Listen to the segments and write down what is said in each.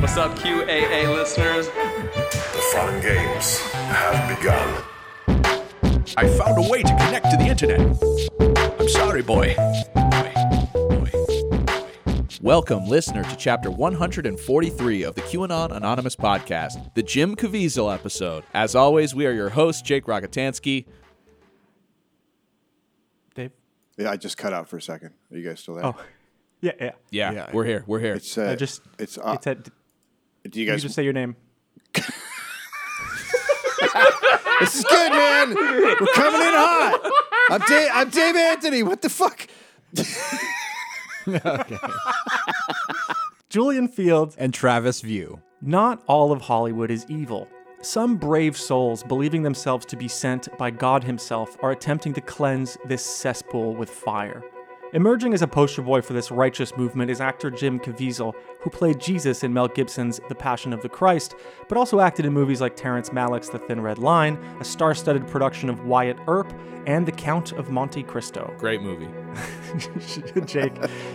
What's up, QAA listeners? The fun games have begun. I found a way to connect to the internet. I'm sorry, boy. Boy. Boy. Welcome, listener, to chapter 143 of the QAnon Anonymous podcast, the Jim Caviezel episode. As always, we are your hosts, Jake Rockatansky. Dave? Yeah, I just cut out for a second. Are you guys still there? Oh, yeah, yeah. Yeah, Yeah. we're here. We're here. It's uh, I just it's uh, it's at, do you you guys just say your name. This is good, man. We're coming in hot. I'm Dave I'm Dave Anthony. What the fuck? Julian Feeld. and Travis View. Not all of Hollywood is evil. Some brave souls, believing themselves to be sent by God Himself, are attempting to cleanse this cesspool with fire. Emerging as a poster boy for this righteous movement is actor Jim Caviezel, who played Jesus in Mel Gibson's The Passion of the Christ, but also acted in movies like Terrence Malick's The Thin Red Line, a star studded production of Wyatt Earp, and The Count of Monte Cristo. Great movie. Jake.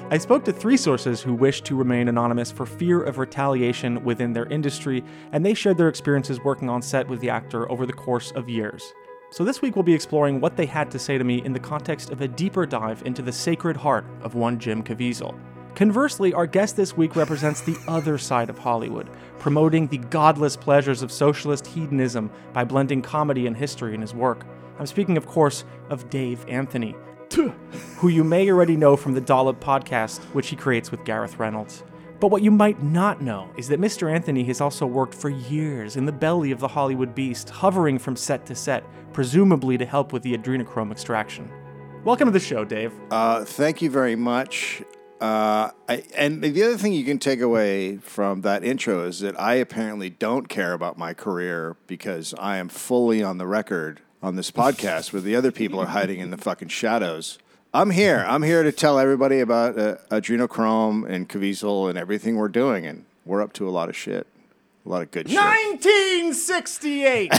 I spoke to three sources who wished to remain anonymous for fear of retaliation within their industry, and they shared their experiences working on set with the actor over the course of years. So this week we'll be exploring what they had to say to me in the context of a deeper dive into the sacred heart of one Jim Caviezel. Conversely, our guest this week represents the other side of Hollywood, promoting the godless pleasures of socialist hedonism by blending comedy and history in his work. I'm speaking, of course, of Dave Anthony, who you may already know from the Dollop podcast, which he creates with Gareth Reynolds. But what you might not know is that Mr. Anthony has also worked for years in the belly of the Hollywood beast, hovering from set to set, presumably to help with the adrenochrome extraction. Welcome to the show, Dave. Uh, thank you very much. Uh, I, and the other thing you can take away from that intro is that I apparently don't care about my career because I am fully on the record on this podcast where the other people are hiding in the fucking shadows. I'm here. I'm here to tell everybody about uh, adrenochrome and Caviezel and everything we're doing, and we're up to a lot of shit, a lot of good shit. 1968!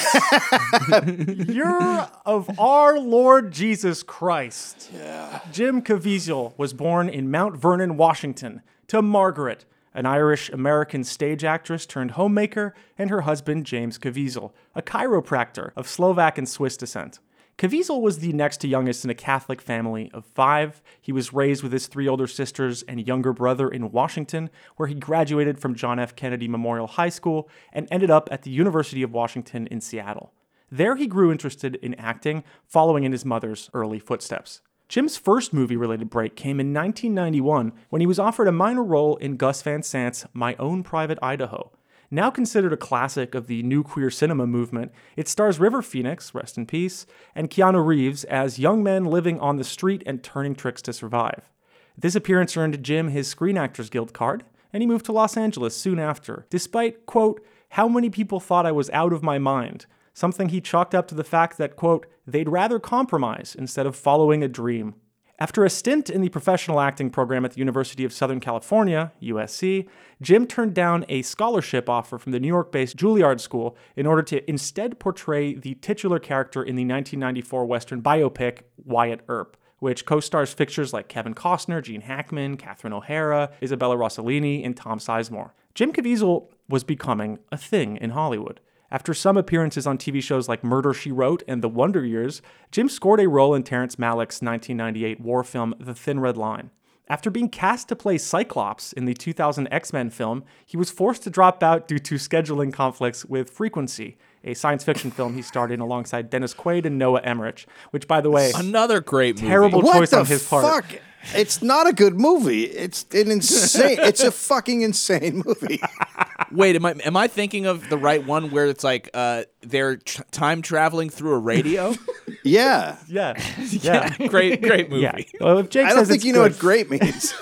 Year of our Lord Jesus Christ. Yeah. Jim Caviezel was born in Mount Vernon, Washington, to Margaret, an Irish American stage actress turned homemaker, and her husband, James Caviezel, a chiropractor of Slovak and Swiss descent. Caviezel was the next to youngest in a Catholic family of five. He was raised with his three older sisters and younger brother in Washington, where he graduated from John F. Kennedy Memorial High School and ended up at the University of Washington in Seattle. There, he grew interested in acting, following in his mother's early footsteps. Jim's first movie related break came in 1991 when he was offered a minor role in Gus Van Sant's My Own Private Idaho. Now considered a classic of the new queer cinema movement, it stars River Phoenix, rest in peace, and Keanu Reeves as young men living on the street and turning tricks to survive. This appearance earned Jim his Screen Actors Guild card, and he moved to Los Angeles soon after, despite, quote, how many people thought I was out of my mind, something he chalked up to the fact that, quote, they'd rather compromise instead of following a dream. After a stint in the professional acting program at the University of Southern California, USC, Jim turned down a scholarship offer from the New York based Juilliard School in order to instead portray the titular character in the 1994 Western biopic Wyatt Earp, which co stars fixtures like Kevin Costner, Gene Hackman, Catherine O'Hara, Isabella Rossellini, and Tom Sizemore. Jim Caviezel was becoming a thing in Hollywood. After some appearances on TV shows like Murder She Wrote and The Wonder Years, Jim scored a role in Terrence Malick's 1998 war film The Thin Red Line. After being cast to play Cyclops in the 2000 X Men film, he was forced to drop out due to scheduling conflicts with Frequency, a science fiction film he starred in alongside Dennis Quaid and Noah Emmerich, which, by the way, Another great movie. terrible What choice on his part. Fuck? It's not a good movie. It's an insane. it's a fucking insane movie. Wait, am I am I thinking of the right one where it's like uh, they're tr- time traveling through a radio? Yeah. Yeah, yeah, great, great movie. yeah. Well, if Jake I don't says think it's you know what great means.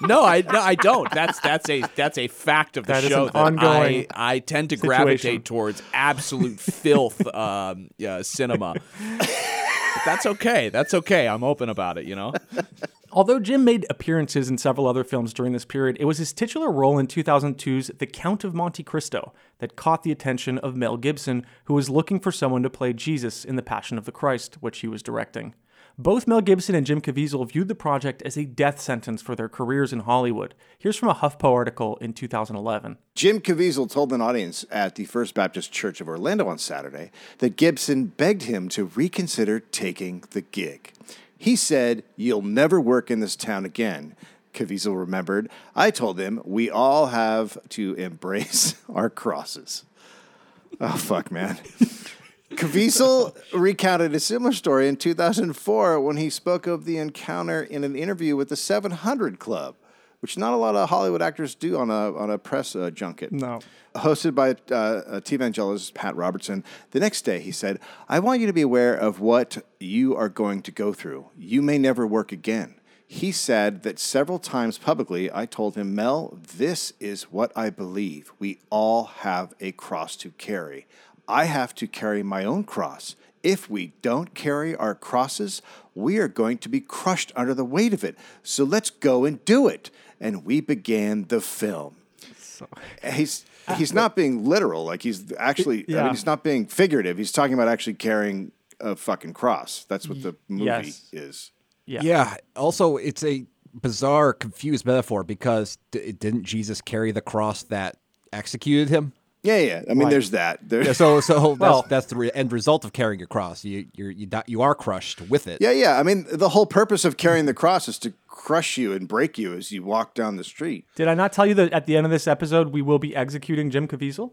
No, I no, I don't. That's that's a that's a fact of the That is show an that ongoing I, I tend to situation. gravitate towards absolute filth um, yeah, cinema. But that's okay. That's okay. I'm open about it. You know. Although Jim made appearances in several other films during this period, it was his titular role in 2002's The Count of Monte Cristo that caught the attention of Mel Gibson, who was looking for someone to play Jesus in The Passion of the Christ, which he was directing. Both Mel Gibson and Jim Caviezel viewed the project as a death sentence for their careers in Hollywood. Here's from a HuffPo article in 2011. Jim Caviezel told an audience at the First Baptist Church of Orlando on Saturday that Gibson begged him to reconsider taking the gig. He said, You'll never work in this town again. Caviezel remembered, I told him we all have to embrace our crosses. Oh, fuck, man. Caviezel recounted a similar story in 2004 when he spoke of the encounter in an interview with the 700 Club, which not a lot of Hollywood actors do on a, on a press uh, junket. No. Hosted by uh, televangelist Pat Robertson. The next day, he said, I want you to be aware of what you are going to go through. You may never work again. He said that several times publicly, I told him, Mel, this is what I believe. We all have a cross to carry. I have to carry my own cross. If we don't carry our crosses, we are going to be crushed under the weight of it. So let's go and do it. And we began the film. he's he's not being literal. Like he's actually. I mean, he's not being figurative. He's talking about actually carrying a fucking cross. That's what the movie yes. is. Yeah. Yeah. Also, it's a bizarre, confused metaphor because d- didn't Jesus carry the cross that executed him? Yeah, yeah. I mean, Right. there's that. There, Yeah, so so Well- that's that's the re- end result of carrying your cross. You you're, you di- you are crushed with it. Yeah, yeah. I mean, the whole purpose of carrying the cross is to crush you and break you as you walk down the street. Did I not tell you that at the end of this episode, we will be executing Jim Caviezel?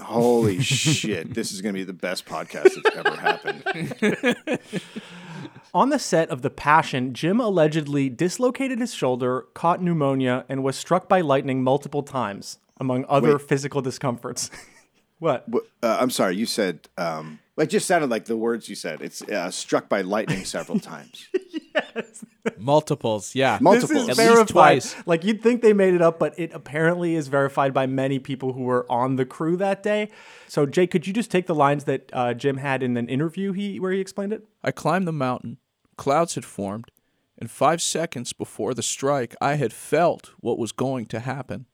Holy shit. This is going to be the best podcast that's ever happened. On the set of The Passion, Jim allegedly dislocated his shoulder, caught pneumonia, and was struck by lightning multiple times, among other Wait. physical discomforts. what? Uh, I'm sorry, you said, um, it just sounded like the words you said. It's uh, struck by lightning several times. yes. Multiples, yeah. This Multiple. is At least twice. Like you'd think they made it up, but it apparently is verified by many people who were on the crew that day. So, Jake, could you just take the lines that uh, Jim had in an interview he where he explained it? I climbed the mountain. Clouds had formed, and five seconds before the strike, I had felt what was going to happen.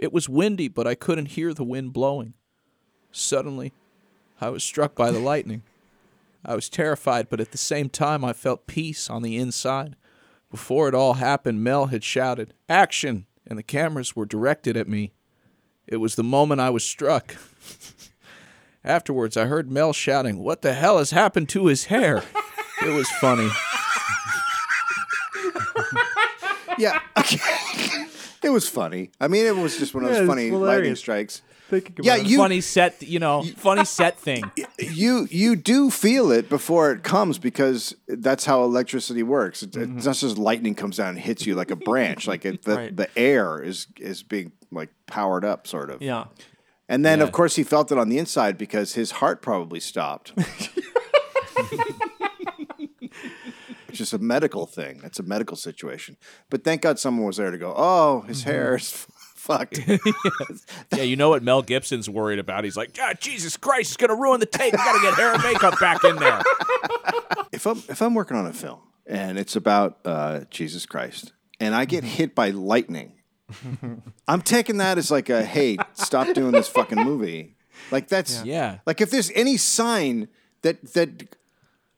It was windy, but I couldn't hear the wind blowing. Suddenly, I was struck by the lightning. I was terrified, but at the same time, I felt peace on the inside. Before it all happened, Mel had shouted, Action! and the cameras were directed at me. It was the moment I was struck. Afterwards, I heard Mel shouting, What the hell has happened to his hair? It was funny. yeah. Okay. It was funny. I mean, it was just one of those Yeah, it's funny lightning hilarious. strikes. Thinking Yeah, about it. you funny set, you know, funny set thing. you you do feel it before it comes because that's how electricity works. It, mm-hmm. It's not just lightning comes down and hits you like a branch. Like it, the, Right. the air is is being like powered up, sort of. yeah. And then, of course, he felt it on the inside because his heart probably stopped. it's just a medical thing. It's a medical situation. But thank God someone was there to go, oh, his hair is fucked. Yeah, you know what Mel Gibson's worried about? He's like, God, Jesus Christ, it's gonna ruin the tape. We gotta get hair and makeup back in there. if I'm if I'm working on a film and it's about uh, Jesus Christ and I get hit by lightning, I'm taking that as like a hey, stop doing this fucking movie. Like that's Yeah. Like if there's any sign that that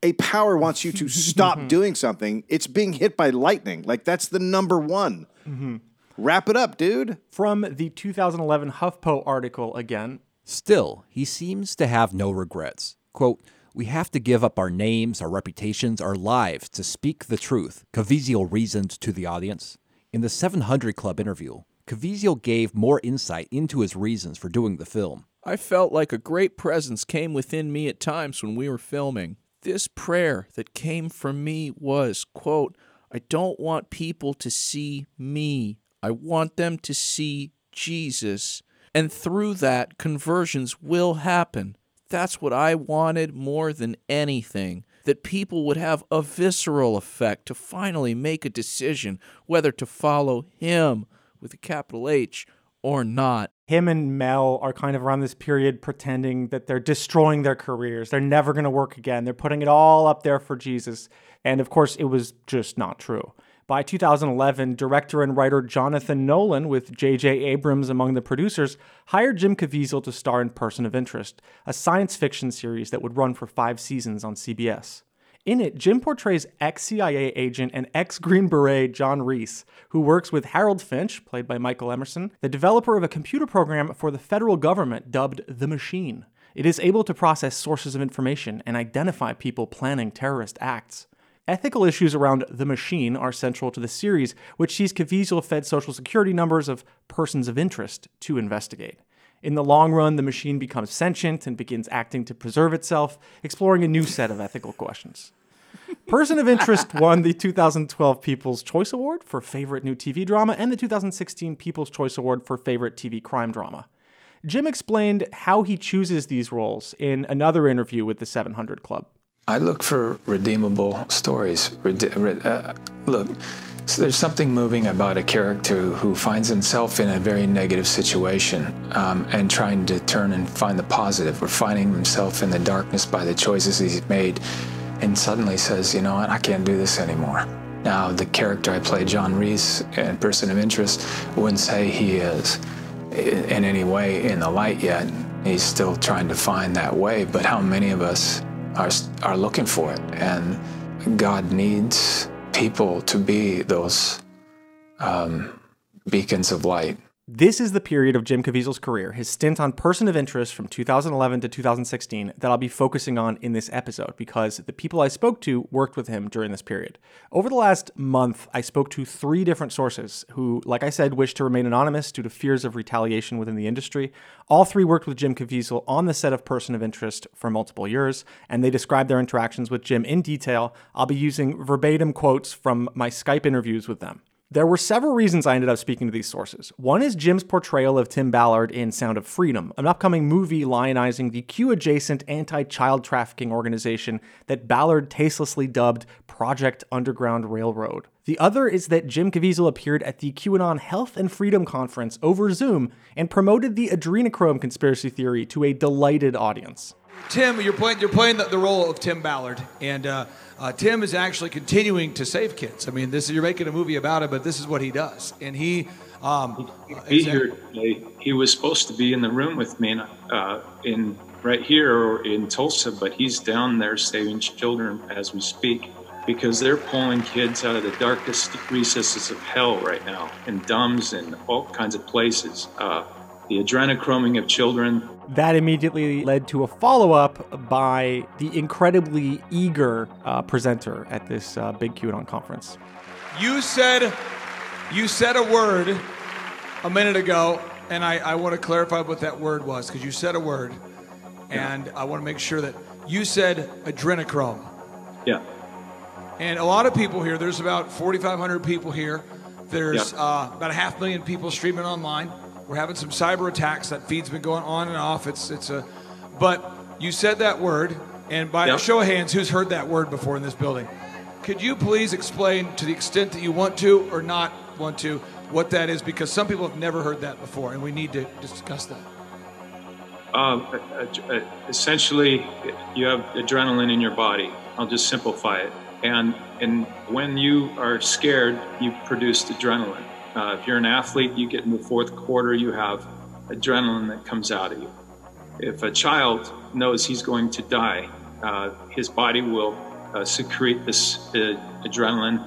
a power wants you to stop mm-hmm. doing something, it's being hit by lightning. Like that's the number one. Mm-hmm. Wrap it up, dude. From the 2011 HuffPo article again. Still, he seems to have no regrets. Quote, We have to give up our names, our reputations, our lives to speak the truth, Caviezel reasoned to the audience. In the 700 Club interview, Caviezel gave more insight into his reasons for doing the film. I felt like a great presence came within me at times when we were filming. This prayer that came from me was, quote, I don't want people to see me. I want them to see Jesus. And through that, conversions will happen. That's what I wanted more than anything. That people would have a visceral effect to finally make a decision whether to follow Him with a capital H or not. Him and Mel are kind of around this period pretending that they're destroying their careers. They're never going to work again. They're putting it all up there for Jesus. And of course, it was just not true. By 2011, director and writer Jonathan Nolan, with J.J. Abrams among the producers, hired Jim Caviezel to star in Person of Interest, a science fiction series that would run for five seasons on CBS. In it, Jim portrays ex CIA agent and ex Green Beret John Reese, who works with Harold Finch, played by Michael Emerson, the developer of a computer program for the federal government dubbed The Machine. It is able to process sources of information and identify people planning terrorist acts. Ethical issues around the machine are central to the series, which sees Caviezel fed social security numbers of persons of interest to investigate. In the long run, the machine becomes sentient and begins acting to preserve itself, exploring a new set of ethical questions. Person of Interest won the 2012 People's Choice Award for Favorite New TV Drama and the 2016 People's Choice Award for Favorite TV Crime Drama. Jim explained how he chooses these roles in another interview with the 700 Club. I look for redeemable stories. Rede- re- uh, look, so there's something moving about a character who finds himself in a very negative situation um, and trying to turn and find the positive, or finding himself in the darkness by the choices he's made, and suddenly says, you know what, I can't do this anymore. Now, the character I play, John Reese, in Person of Interest, wouldn't say he is in any way in the light yet. He's still trying to find that way, but how many of us are, are looking for it? And God needs people to be those um, beacons of light. This is the period of Jim Caviezel's career, his stint on Person of Interest from 2011 to 2016, that I'll be focusing on in this episode because the people I spoke to worked with him during this period. Over the last month, I spoke to three different sources who, like I said, wish to remain anonymous due to fears of retaliation within the industry. All three worked with Jim Caviezel on the set of Person of Interest for multiple years, and they described their interactions with Jim in detail. I'll be using verbatim quotes from my Skype interviews with them. There were several reasons I ended up speaking to these sources. One is Jim's portrayal of Tim Ballard in Sound of Freedom, an upcoming movie lionizing the Q adjacent anti child trafficking organization that Ballard tastelessly dubbed Project Underground Railroad. The other is that Jim Caviezel appeared at the QAnon Health and Freedom Conference over Zoom and promoted the adrenochrome conspiracy theory to a delighted audience. Tim, you're playing you're playing the, the role of Tim Ballard, and uh, uh, Tim is actually continuing to save kids. I mean, this you're making a movie about it, but this is what he does, and he. Um, here today. He was supposed to be in the room with me uh, in right here or in Tulsa, but he's down there saving children as we speak because they're pulling kids out of the darkest recesses of hell right now, in dumbs and all kinds of places. Uh, the adrenochroming of children, That immediately led to a follow up by the incredibly eager uh, presenter at this uh, big QAnon conference. You said, you said a word a minute ago, and I, I want to clarify what that word was because you said a word, and I want to make sure that you said adrenochrome. yeah. And a lot of people here, there's about 4,500 people here. There's Yeah. uh, about a half million people streaming online. We're having some cyber attacks. That feed's been going on and off. It's it's a, but you said that word, and by Yeah. a show of hands, who's heard that word before in this building? Could you please explain to the extent that you want to or not want to what that is? Because some people have never heard that before, and we need to discuss that. Um, essentially, you have adrenaline in your body. I'll just simplify it. And and when you are scared, you produce adrenaline. Uh, if you're an athlete, you get in the fourth quarter, you have adrenaline that comes out of you. If a child knows he's going to die, uh, his body will uh, secrete this uh, adrenaline,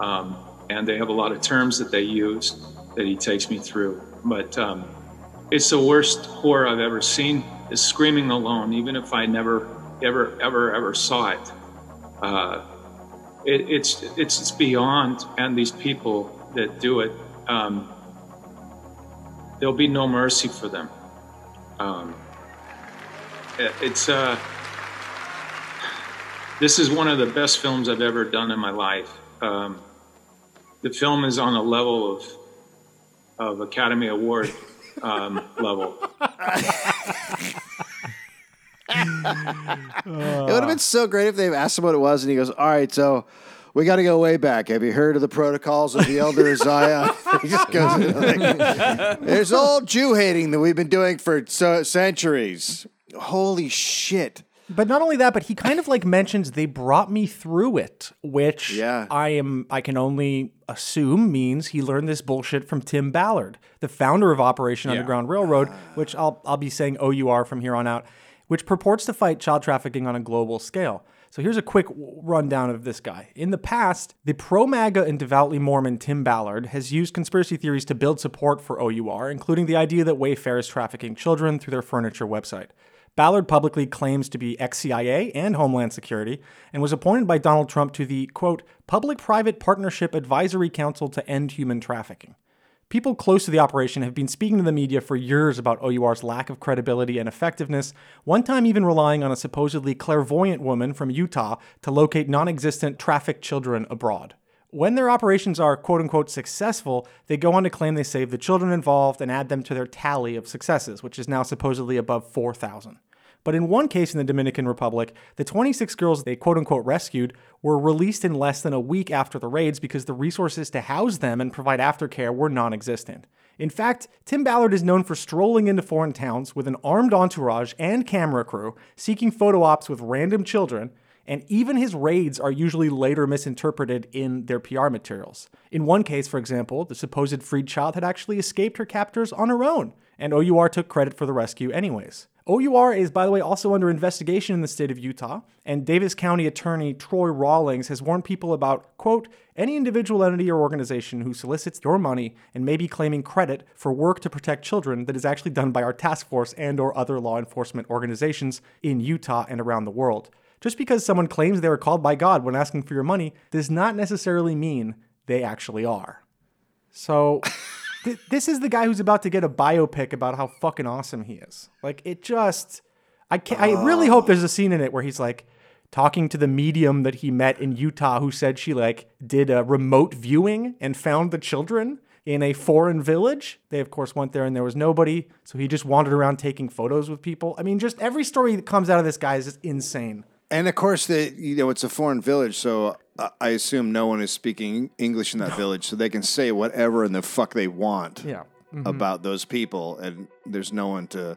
um, and they have a lot of terms that they use that he takes me through. But um, it's the worst horror I've ever seen. Is screaming alone, even if I never, ever, ever, ever saw it. Uh, it it's it's it's beyond. And these people that do it, um, there'll be no mercy for them. Um, it's uh, this is one of the best films I've ever done in my life. Um, the film is on a level of of Academy Award um, level. It would have been so great if they asked him what it was, and he goes, "All right, so we got to go way back. Have you heard of the protocols of the Elder Isaiah?" he goes, like, "There's all Jew hating that we've been doing for so- centuries." Holy shit! But not only that, but he kind of like mentions they brought me through it, which Yeah. I am I can only assume means he learned this bullshit from Tim Ballard, the founder of Operation Underground Railroad, which I'll I'll be saying OUR from here on out, which purports to fight child trafficking on a global scale. So here's a quick rundown of this guy. In the past, the pro MAGA and devoutly Mormon Tim Ballard has used conspiracy theories to build support for OUR, including the idea that Wayfair is trafficking children through their furniture website. Ballard publicly claims to be ex CIA and Homeland Security and was appointed by Donald Trump to the, quote, Public Private Partnership Advisory Council to End Human Trafficking. People close to the operation have been speaking to the media for years about OUR's lack of credibility and effectiveness, one time even relying on a supposedly clairvoyant woman from Utah to locate non existent trafficked children abroad. When their operations are quote unquote successful, they go on to claim they saved the children involved and add them to their tally of successes, which is now supposedly above 4,000. But in one case in the Dominican Republic, the 26 girls they quote unquote rescued were released in less than a week after the raids because the resources to house them and provide aftercare were non existent. In fact, Tim Ballard is known for strolling into foreign towns with an armed entourage and camera crew, seeking photo ops with random children, and even his raids are usually later misinterpreted in their PR materials. In one case, for example, the supposed freed child had actually escaped her captors on her own, and OUR took credit for the rescue anyways. OUR is, by the way, also under investigation in the state of Utah, and Davis County Attorney Troy Rawlings has warned people about, quote, any individual entity or organization who solicits your money and may be claiming credit for work to protect children that is actually done by our task force and or other law enforcement organizations in Utah and around the world. Just because someone claims they were called by God when asking for your money does not necessarily mean they actually are. So th- this is the guy who's about to get a biopic about how fucking awesome he is. Like it just, I can I really hope there's a scene in it where he's like talking to the medium that he met in Utah, who said she like did a remote viewing and found the children in a foreign village. They of course went there and there was nobody, so he just wandered around taking photos with people. I mean, just every story that comes out of this guy is just insane. And of course, the you know it's a foreign village, so I assume no one is speaking English in that village, so they can say whatever in the fuck they want Yeah. Mhm. about those people, and there's no one to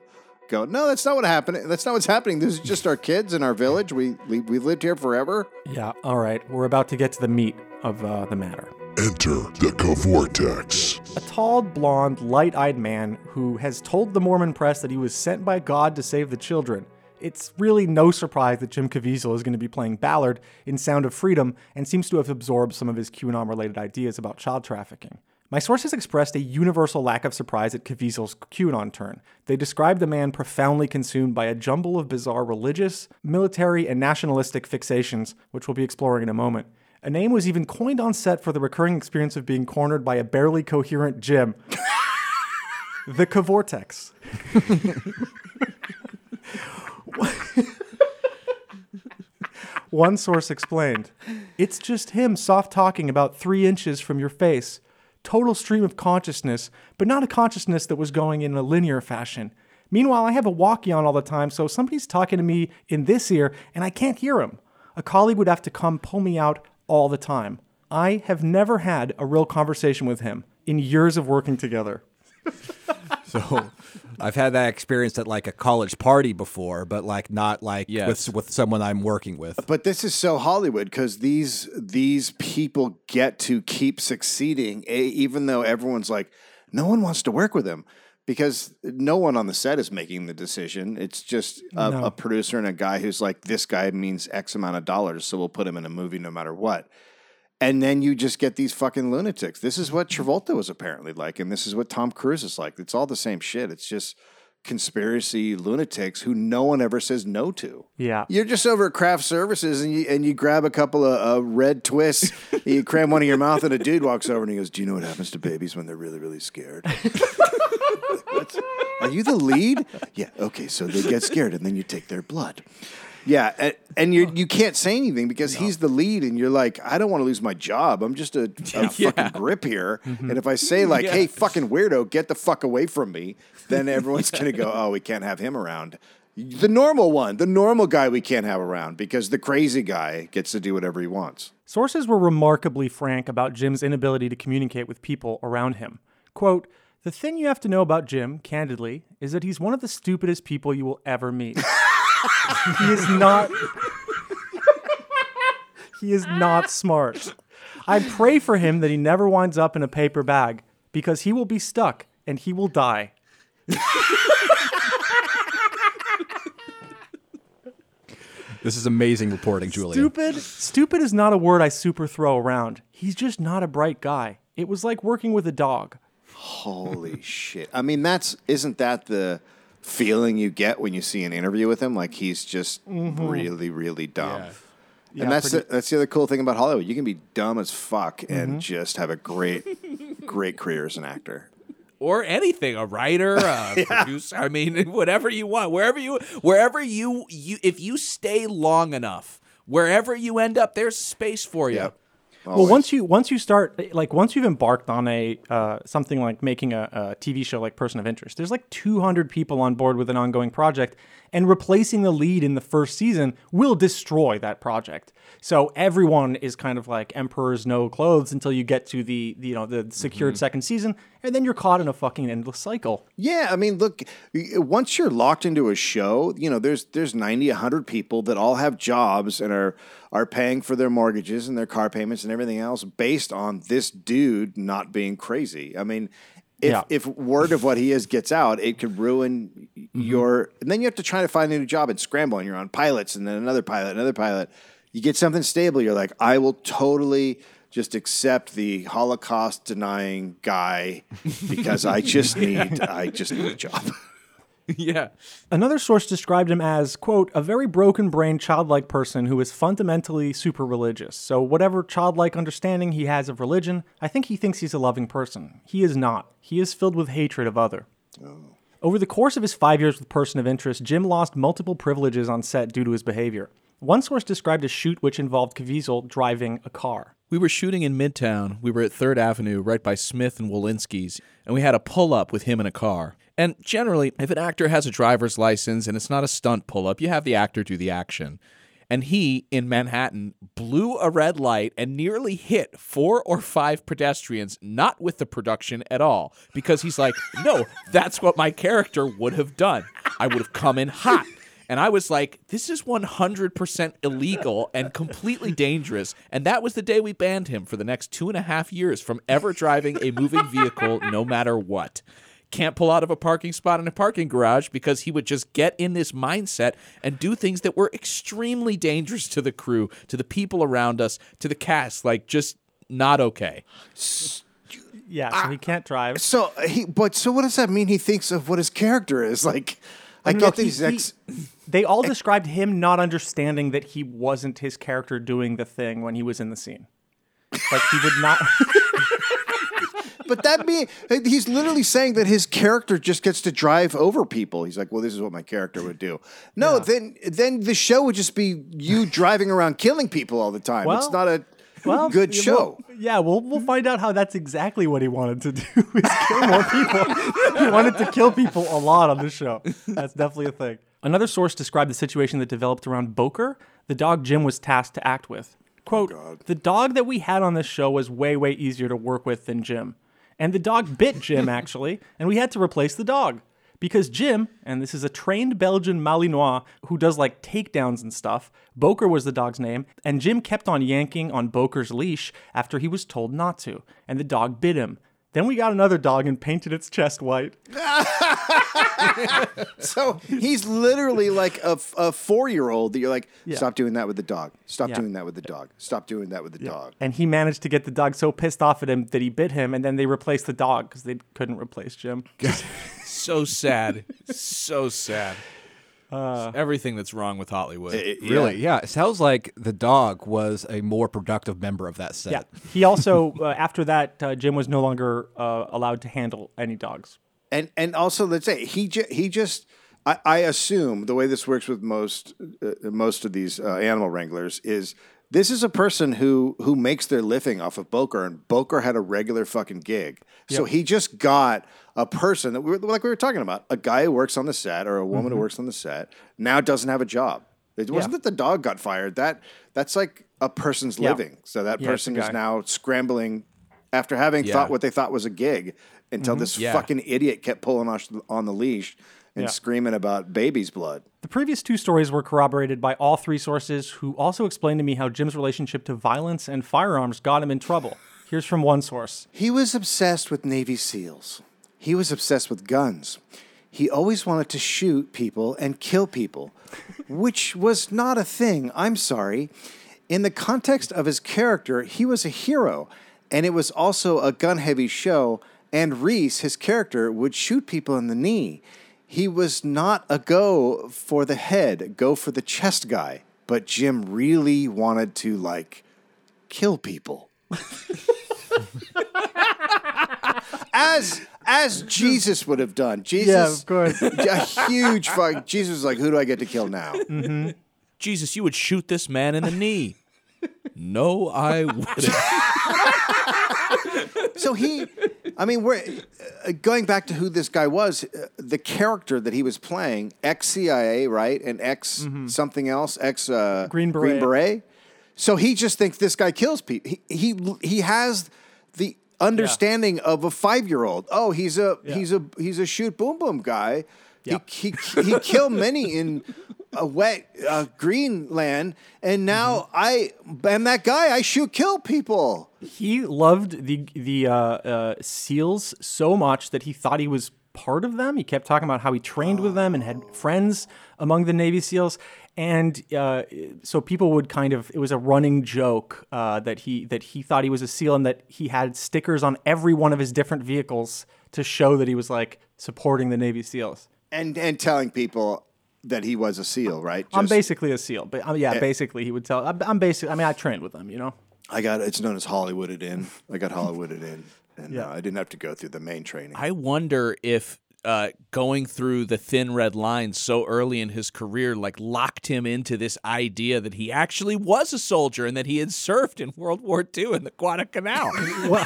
go. No, that's not what happened. That's not what's happening. This is just our kids in our village. We we we've lived here forever. Yeah. All right. We're about to get to the meat of uh, the matter. Enter the Cavortex. A tall, blonde, light eyed man who has told the Mormon press that he was sent by God to save the children. It's really no surprise that Jim Caviezel is going to be playing Ballard in Sound of Freedom and seems to have absorbed some of his QAnon related ideas about child trafficking. My sources expressed a universal lack of surprise at Caviezel's QAnon turn. They described the man profoundly consumed by a jumble of bizarre religious, military, and nationalistic fixations, which we'll be exploring in a moment. A name was even coined on set for the recurring experience of being cornered by a barely coherent Jim. the Cavortex. One source explained, It's just him soft talking about three inches from your face. Total stream of consciousness, but not a consciousness that was going in a linear fashion. Meanwhile, I have a walkie on all the time, so somebody's talking to me in this ear and I can't hear him. A colleague would have to come pull me out all the time. I have never had a real conversation with him in years of working together. So I've had that experience at like a college party before, but like not like Yes. with with someone I'm working with. But this is so Hollywood because these these people get to keep succeeding, even though everyone's like, no one wants to work with them because no one on the set is making the decision. It's just a, No. a producer and a guy who's like, this guy means X amount of dollars, so we'll put him in a movie no matter what. And then you just get these fucking lunatics. This is what Travolta was apparently like, and this is what Tom Cruise is like. It's all the same shit. It's just conspiracy lunatics who no one ever says no to. Yeah. You're just over at craft services and you and you grab a couple of uh, red twists, you cram one in your mouth, and a dude walks over and he goes, "Do you know what happens to babies when they're really really scared?" What? Are you the lead? Yeah. Okay. So they get scared and then you take their blood. Yeah, and, and you oh. you can't say anything because he's the lead, and you're like, I don't want to lose my job. I'm just a, a fucking grip here, mm-hmm. and if I say like, "Hey, fucking weirdo, get the fuck away from me," then everyone's gonna go, "Oh, we can't have him around." The normal one, the normal guy, we can't have around because the crazy guy gets to do whatever he wants. Sources were remarkably frank about Jim's inability to communicate with people around him. Quote, the thing you have to know about Jim, candidly, is that he's one of the stupidest people you will ever meet. he is not He is not smart. I pray for him that he never winds up in a paper bag because he will be stuck and he will die. This is amazing reporting, Julia. Stupid. Stupid is not a word I super throw around. He's just not a bright guy. It was like working with a dog. Holy shit! I mean, that's isn't that the feeling you get when you see an interview with him? Like he's just really, really dumb. Yeah, and that's pretty- the, that's the other cool thing about Hollywood. You can be dumb as fuck Mm-hmm. and just have a great, great career as an actor. or anything a writer a producer i mean whatever you want wherever you wherever you you if you stay long enough wherever you end up there's space for you Yep. Well, once you once you start like once you've embarked on a uh, something like making a, a TV show like Person of Interest, there's like 200 people on board with an ongoing project, and replacing the lead in the first season will destroy that project. So everyone is kind of like emperor's no clothes until you get to the, the you know the secured mm-hmm. second season, and then you're caught in a fucking endless cycle. Yeah, I mean, look, once you're locked into a show, you know, there's there's 90, 100 people that all have jobs and are are paying for their mortgages and their car payments and everything else based on this dude not being crazy. I mean, if Yeah. if word of what he is gets out, it could ruin y- your and then you have to try to find a new job and scramble and you're on pilots and then another pilot, another pilot. You get something stable, you're like, I will totally just accept the Holocaust denying guy because I just need I just need a job. yeah Another source described him as, quote, a very broken brained, childlike person who is fundamentally super religious. So, whatever childlike understanding he has of religion, I think he thinks he's a loving person. He is not. He is filled with hatred of other. Oh. Over the course of his five years with Person of Interest, Jim lost multiple privileges on set due to his behavior. One source described a shoot which involved Caviezel driving a car. we were shooting in midtown we were at third avenue right by smith and Wollensky's, and we had a pull up with him in a car and generally if an actor has a driver's license and it's not a stunt pull up you have the actor do the action and he in Manhattan blew a red light and nearly hit four or five pedestrians, not with the production at all, because he's like, no, that's what my character would have done. I would have come in hot. And I was like, this is 100% illegal and completely dangerous. And that was the day we banned him for the next two and a half years from ever driving a moving vehicle, no matter what can't pull out of a parking spot in a parking garage because he would just get in this mindset and do things that were extremely dangerous to the crew, to the people around us, to the cast. Like, just not okay. Yeah, so he ah, can't drive. So he, but so what does that mean? He thinks of what his character is like. I No, get no, that he- he's ex. They all described him not understanding that he wasn't his character doing the thing when he was in the scene. Like he would not. But that means he's literally saying that his character just gets to drive over people. He's like, well, this is what my character would do. No, then then the show would just be you driving around killing people all the time. it's not a well, good yeah, show. well, yeah, we'll we'll hmm? find out how that's exactly what he wanted to do is kill more people. he wanted to kill people a lot on this show. That's definitely a thing. Another source described the situation that developed around Boker, the dog Jim was tasked to act with. Quote, the dog that we had on this show was way, way easier to work with than Jim. And the dog bit Jim, actually, and we had to replace the dog. Because Jim, and this is a trained Belgian Malinois who does like takedowns and stuff, Boker was the dog's name, and Jim kept on yanking on Boker's leash after he was told not to, and the dog bit him. Then we got another dog and painted its chest white. So he's literally like a, a four year old that you're like, Yeah. stop doing that with the dog. Stop Yeah. doing that with the dog. Stop doing that with the dog. And he managed to get the dog so pissed off at him that he bit him, and then they replaced the dog because they couldn't replace Jim. So sad. so sad. Everything that's wrong with Hollywood. Really? Yeah. It sounds like the dog was a more productive member of that set. Yeah. He also, uh, after that, uh, Jim was no longer uh, allowed to handle any dogs. And and also let's say he ju- he just I, I assume the way this works with most uh, most of these uh, animal wranglers is this is a person who who makes their living off of Boker and Boker had a regular fucking gig. So he just got a person that we were like we were talking about, a guy who works on the set or a woman Mm-hmm. who works on the set now doesn't have a job. It wasn't that the dog got fired. That that's like a person's Yeah. living. So that Yeah, person is now scrambling after having Yeah. thought what they thought was a gig Mm-hmm. until this Yeah. fucking idiot kept pulling on the leash and Yeah. screaming about baby's blood. The previous two stories were corroborated by all three sources, who also explained to me how Jim's relationship to violence and firearms got him in trouble. Here's from one source. He was obsessed with Navy SEALs. He was obsessed with guns. he always wanted to shoot people and kill people, which was not a thing. I'm sorry. In the context of his character, he was a hero, and it was also a gun heavy show. And Reese, his character, would shoot people in the knee. He was not a go for the head, go for the chest guy. But Jim really wanted to, like, kill people. as as Jesus would have done. Jesus, Yeah, of course. a huge fuck. Jesus was like, "Who do I get to kill now?" Mm-hmm. Jesus, you would shoot this man in the knee. no, I wouldn't. So he, I mean, we're going back to who this guy was. Uh, the character that he was playing, ex CIA, right, and ex something else, ex uh, Green Green Beret. Beret. So he just thinks this guy kills people. He he he has the understanding of a five year old. Oh, he's a he's a he's a shoot boom boom guy. Yeah. He he he killed many in a wet uh, Greenland, and now I am that guy. I shoot kill people. He loved the the uh, uh, SEALs so much that he thought he was part of them. He kept talking about how he trained with them and had friends among the Navy SEALs. And uh, so people would kind of it was a running joke uh, that he that he thought he was a SEAL and that he had stickers on every one of his different vehicles to show that he was like supporting the Navy SEALs. and and telling people that he was a SEAL, right? I'm basically a SEAL, but um, yeah, Eh. basically he would tell. I'm, I'm basically. I mean, I trained with them, you know. I got it's known as Hollywooded in. I got Hollywooded in, and Yeah. uh, I didn't have to go through the main training. I wonder if uh, going through the thin red line so early in his career like locked him into this idea that he actually was a soldier and that he had served in World War II in the Guadalcanal.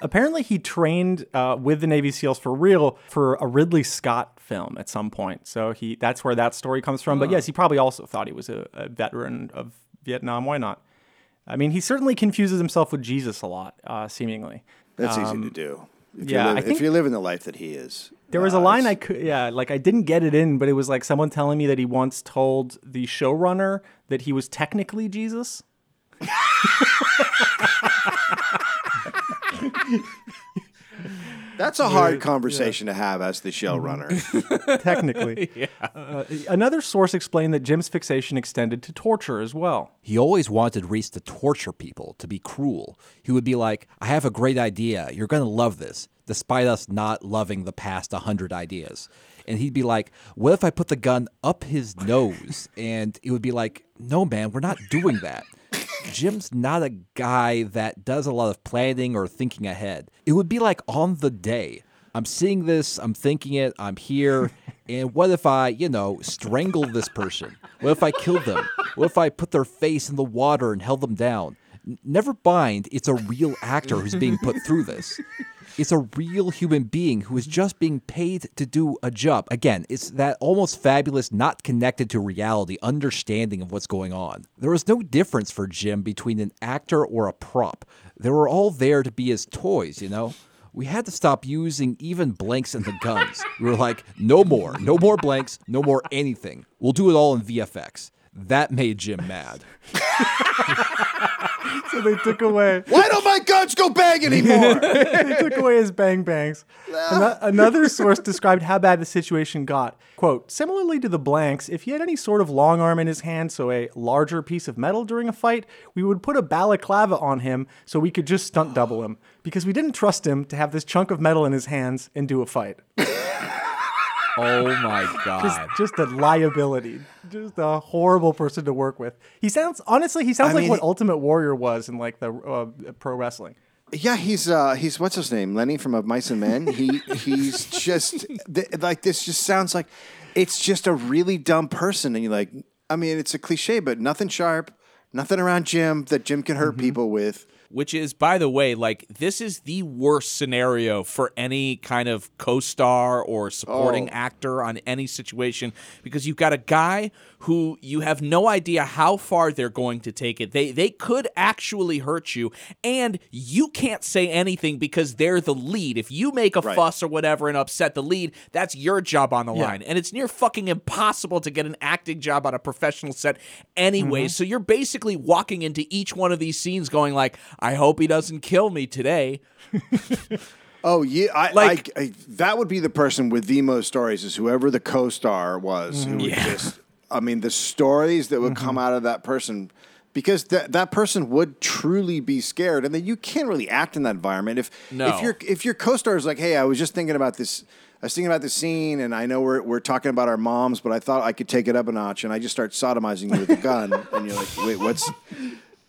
Apparently, he trained uh, with the Navy SEALs for real for a Ridley Scott film at some point. So he that's where that story comes from. But yes, he probably also thought he was a, a veteran of Vietnam. Why not? I mean, he certainly confuses himself with Jesus a lot, uh, seemingly. That's easy Um, to do. If yeah, you're I live- if you're living the life that he is. There was uh, a line I could, yeah, like I didn't get it in, but it was like someone telling me that he once told the showrunner that he was technically Jesus. That's a hard conversation to have as the showrunner. technically. Uh, another source explained that Jim's fixation extended to torture as well. He always wanted Reese to torture people, to be cruel. He would be like, I have a great idea. You're going to love this, despite us not loving the past 100 ideas. And he'd be like, What if I put the gun up his nose? And it would be like, No, man, we're not doing that. Jim's not a guy that does a lot of planning or thinking ahead. It would be like on the day. I'm seeing this, I'm thinking it, I'm here, and what if I, you know, strangle this person? What if I killed them? What if I put their face in the water and held them down? Never mind, it's a real actor who's being put through this. It's a real human being who is just being paid to do a job. Again, it's that almost fabulous, not connected to reality understanding of what's going on. There was no difference for Jim between an actor or a prop. They were all there to be his toys, you know? We had to stop using even blanks in the guns. We were like, no more, no more blanks, no more anything. We'll do it all in VFX. That made Jim mad. So they took away Why don't my guns go bang anymore? they took away his bang bangs. Ah. Ano- Another source described how bad the situation got. Quote, similarly to the blanks, if he had any sort of long arm in his hand, so a larger piece of metal during a fight, we would put a balaclava on him so we could just stunt double him. Because we didn't trust him to have this chunk of metal in his hands and do a fight. oh my god. just a liability. Just a horrible person to work with. He sounds, honestly, he sounds I like mean, what he- Ultimate Warrior was in like the uh, pro wrestling. yeah, he's uh, he's what's his name? Lenny from Of Mice and Men. He he's just th- like this. Just sounds like it's just a really dumb person, and you're like, I mean, it's a cliche, but nothing sharp, nothing around Jim that Jim can Mm-hmm. hurt people with. Which is, by the way, like this is the worst scenario for any kind of co-star or supporting Oh. actor on any situation because you've got a guy who you have no idea how far they're going to take it. They they could actually hurt you, and you can't say anything because they're the lead. If you make a Right. fuss or whatever and upset the lead, that's your job on the Yeah. line, and it's near fucking impossible to get an acting job on a professional set anyway. Mm-hmm. So you're basically walking into each one of these scenes going like, "I hope he doesn't kill me today." Oh yeah, I, Like- I, I that would be the person with the most stories is whoever the co-star was who mm, would Yeah. just. I mean, the stories that would come mm-hmm. out of that person, because that that person would truly be scared, and then you can't really act in that environment. If No. if your if your co-star is like, hey, I was just thinking about this. I was thinking about this scene, and I know we're, we're talking about our moms, but I thought I could take it up a notch, and I just start sodomizing you with a gun, and you're like, wait, what's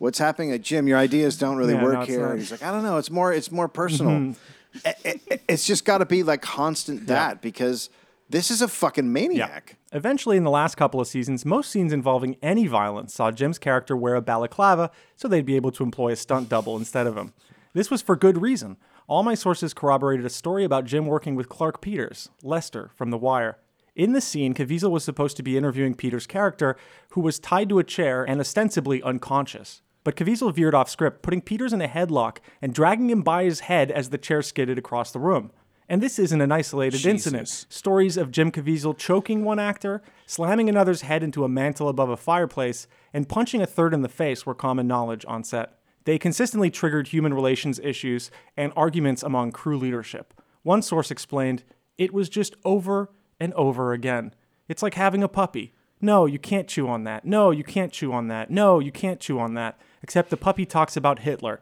what's happening at Jim? Your ideas don't really Yeah, work it's here. not. He's like, I don't know. It's more it's more personal. Mm-hmm. I- I- it's just got to be like constant that because this is a fucking maniac. Eventually, in the last couple of seasons, most scenes involving any violence saw Jim's character wear a balaclava so they'd be able to employ a stunt double instead of him. This was for good reason. All my sources corroborated a story about Jim working with Clarke Peters, Lester, from The Wire. In the scene, Caviezel was supposed to be interviewing Peters' character, who was tied to a chair and ostensibly unconscious. But Caviezel veered off script, putting Peters in a headlock and dragging him by his head as the chair skidded across the room. And this isn't an isolated incident. Stories of Jim Caviezel choking one actor, slamming another's head into a mantle above a fireplace, and punching a third in the face were common knowledge on set. They consistently triggered human relations issues and arguments among crew leadership. One source explained, it was just over and over again. It's like having a puppy. No, you can't chew on that. No, you can't chew on that. No, you can't chew on that. Except the puppy talks about Hitler.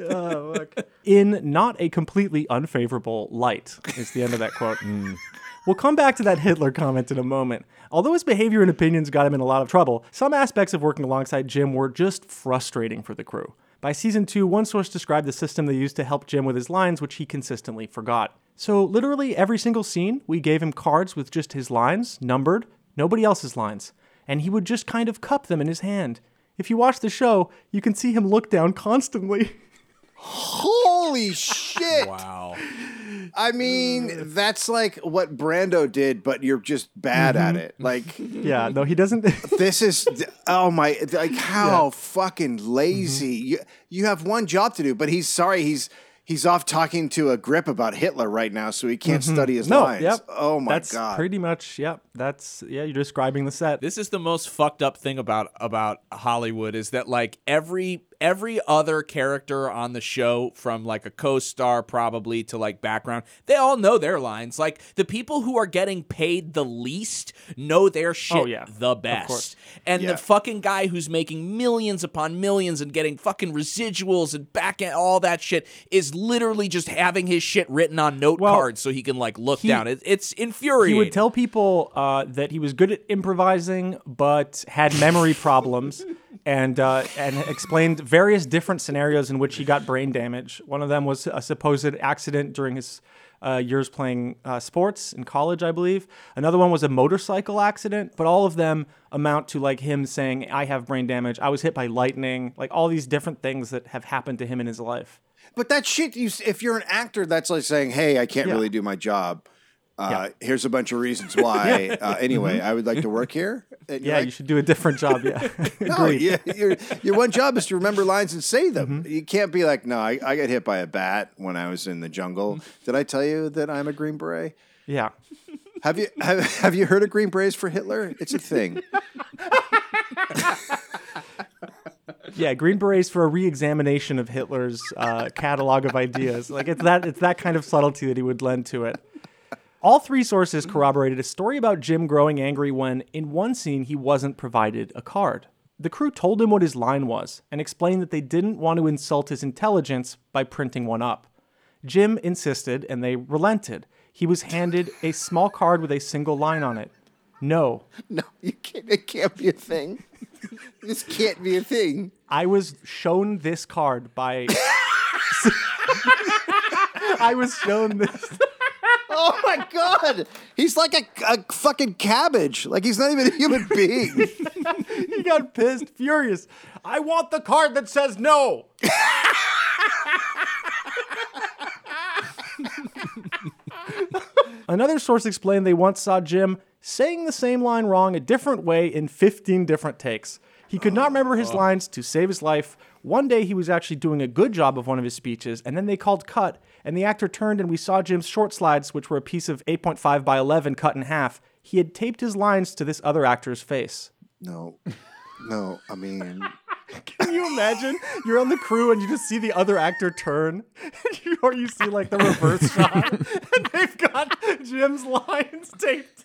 Oh. In not a completely unfavorable light, is the end of that quote. Mm. We'll come back to that Hitler comment in a moment. Although his behavior and opinions got him in a lot of trouble, some aspects of working alongside Jim were just frustrating for the crew. By season two, one source described the system they used to help Jim with his lines, which he consistently forgot. So, literally every single scene, we gave him cards with just his lines, numbered, nobody else's lines, and he would just kind of cup them in his hand. If you watch the show, you can see him look down constantly. Holy shit! Wow. I mean, that's like what Brando did, but you're just bad at mm-hmm. it. Like, Yeah, no, he doesn't. this is oh my like how fucking lazy mm-hmm. you you have one job to do but he's sorry he's he's off talking to a grip about hitler right now so he can't mm-hmm. study his no, lines yep. oh my that's god pretty much, yep. That's, yeah, you're describing the set. This is the most fucked up thing about about Hollywood is that like every every other character on the show from like a co-star probably to like background, they all know their lines. Like the people who are getting paid the least know their shit Oh, yeah. the Of best. course. And Yeah. the fucking guy who's making millions upon millions and getting fucking residuals and back end all that shit is literally just having his shit written on note Well, cards so he can like look he- down. It, it's infuriating. He would tell people uh, that he was good at improvising, but had memory problems, and uh, and explained various different scenarios in which he got brain damage. One of them was a supposed accident during his uh, years playing uh, sports in college, I believe. Another one was a motorcycle accident, but all of them amount to like him saying, "I have brain damage. I was hit by lightning." Like all these different things that have happened to him in his life. but that shit you if you're an actor that's like saying hey i can't Yeah. really do my job uh, here's a bunch of reasons why uh, anyway i would like to work here And Yeah, like, you should do a different job. Yeah, No, yeah, your your one job is to remember lines and say them. Mm-hmm. You can't be like, no, I, I got hit by a bat when I was in the jungle. Did I tell you that I'm a Green Beret? yeah. Have you have, have you heard of Green Berets for Hitler? It's a thing. Yeah, Green Berets for a re-examination of Hitler's uh, catalog of ideas. Like it's that it's that kind of subtlety that he would lend to it. All three sources corroborated a story about Jim growing angry when, in one scene, he wasn't provided a card. The crew told him what his line was and explained that they didn't want to insult his intelligence by printing one up. Jim insisted, and they relented. He was handed a small card with a single line on it. No, No, you can't. It can't be a thing. This can't be a thing. I was shown this card by. I was shown this. Oh my god, he's like a, a fucking cabbage. Like he's not even a human being. He got pissed, furious. I want the card that says no. Another source explained they once saw Jim saying the same line wrong a different way in 15 different takes. He could not remember his uh-huh. lines to save his life. One day he was actually doing a good job of one of his speeches, and then they called cut, and the actor turned and we saw Jim's short slides, which were a piece of 8.5 by 11 cut in half. He had taped his lines to this other actor's face. No, no. I mean, Can you imagine? You're on the crew and you just see the other actor turn, or you see like the reverse shot, and they've got Jim's lines taped.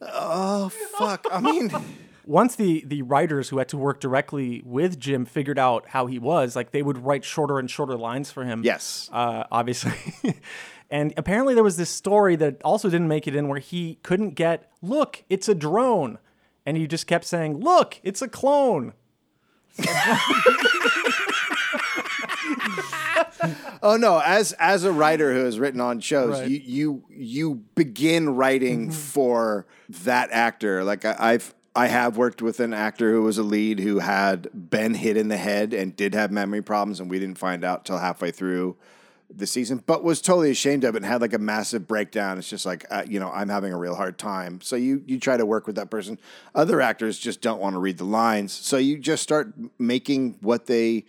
oh fuck. I mean, Once the the writers who had to work directly with Jim figured out how he was, like they would write shorter and shorter lines for him. yes. uh, obviously. and apparently, there was this story that also didn't make it in where he couldn't get, look, it's a drone. And he just kept saying, look, it's a clone. Oh no, as as a writer who has written on shows, Right. you you you begin writing for that actor. Like I, I've I have worked with an actor who was a lead who had been hit in the head and did have memory problems, and we didn't find out till halfway through the season, but was totally ashamed of it and had like a massive breakdown. It's just like uh, you know I'm having a real hard time. So you you try to work with that person. Other actors just don't want to read the lines, so you just start making what they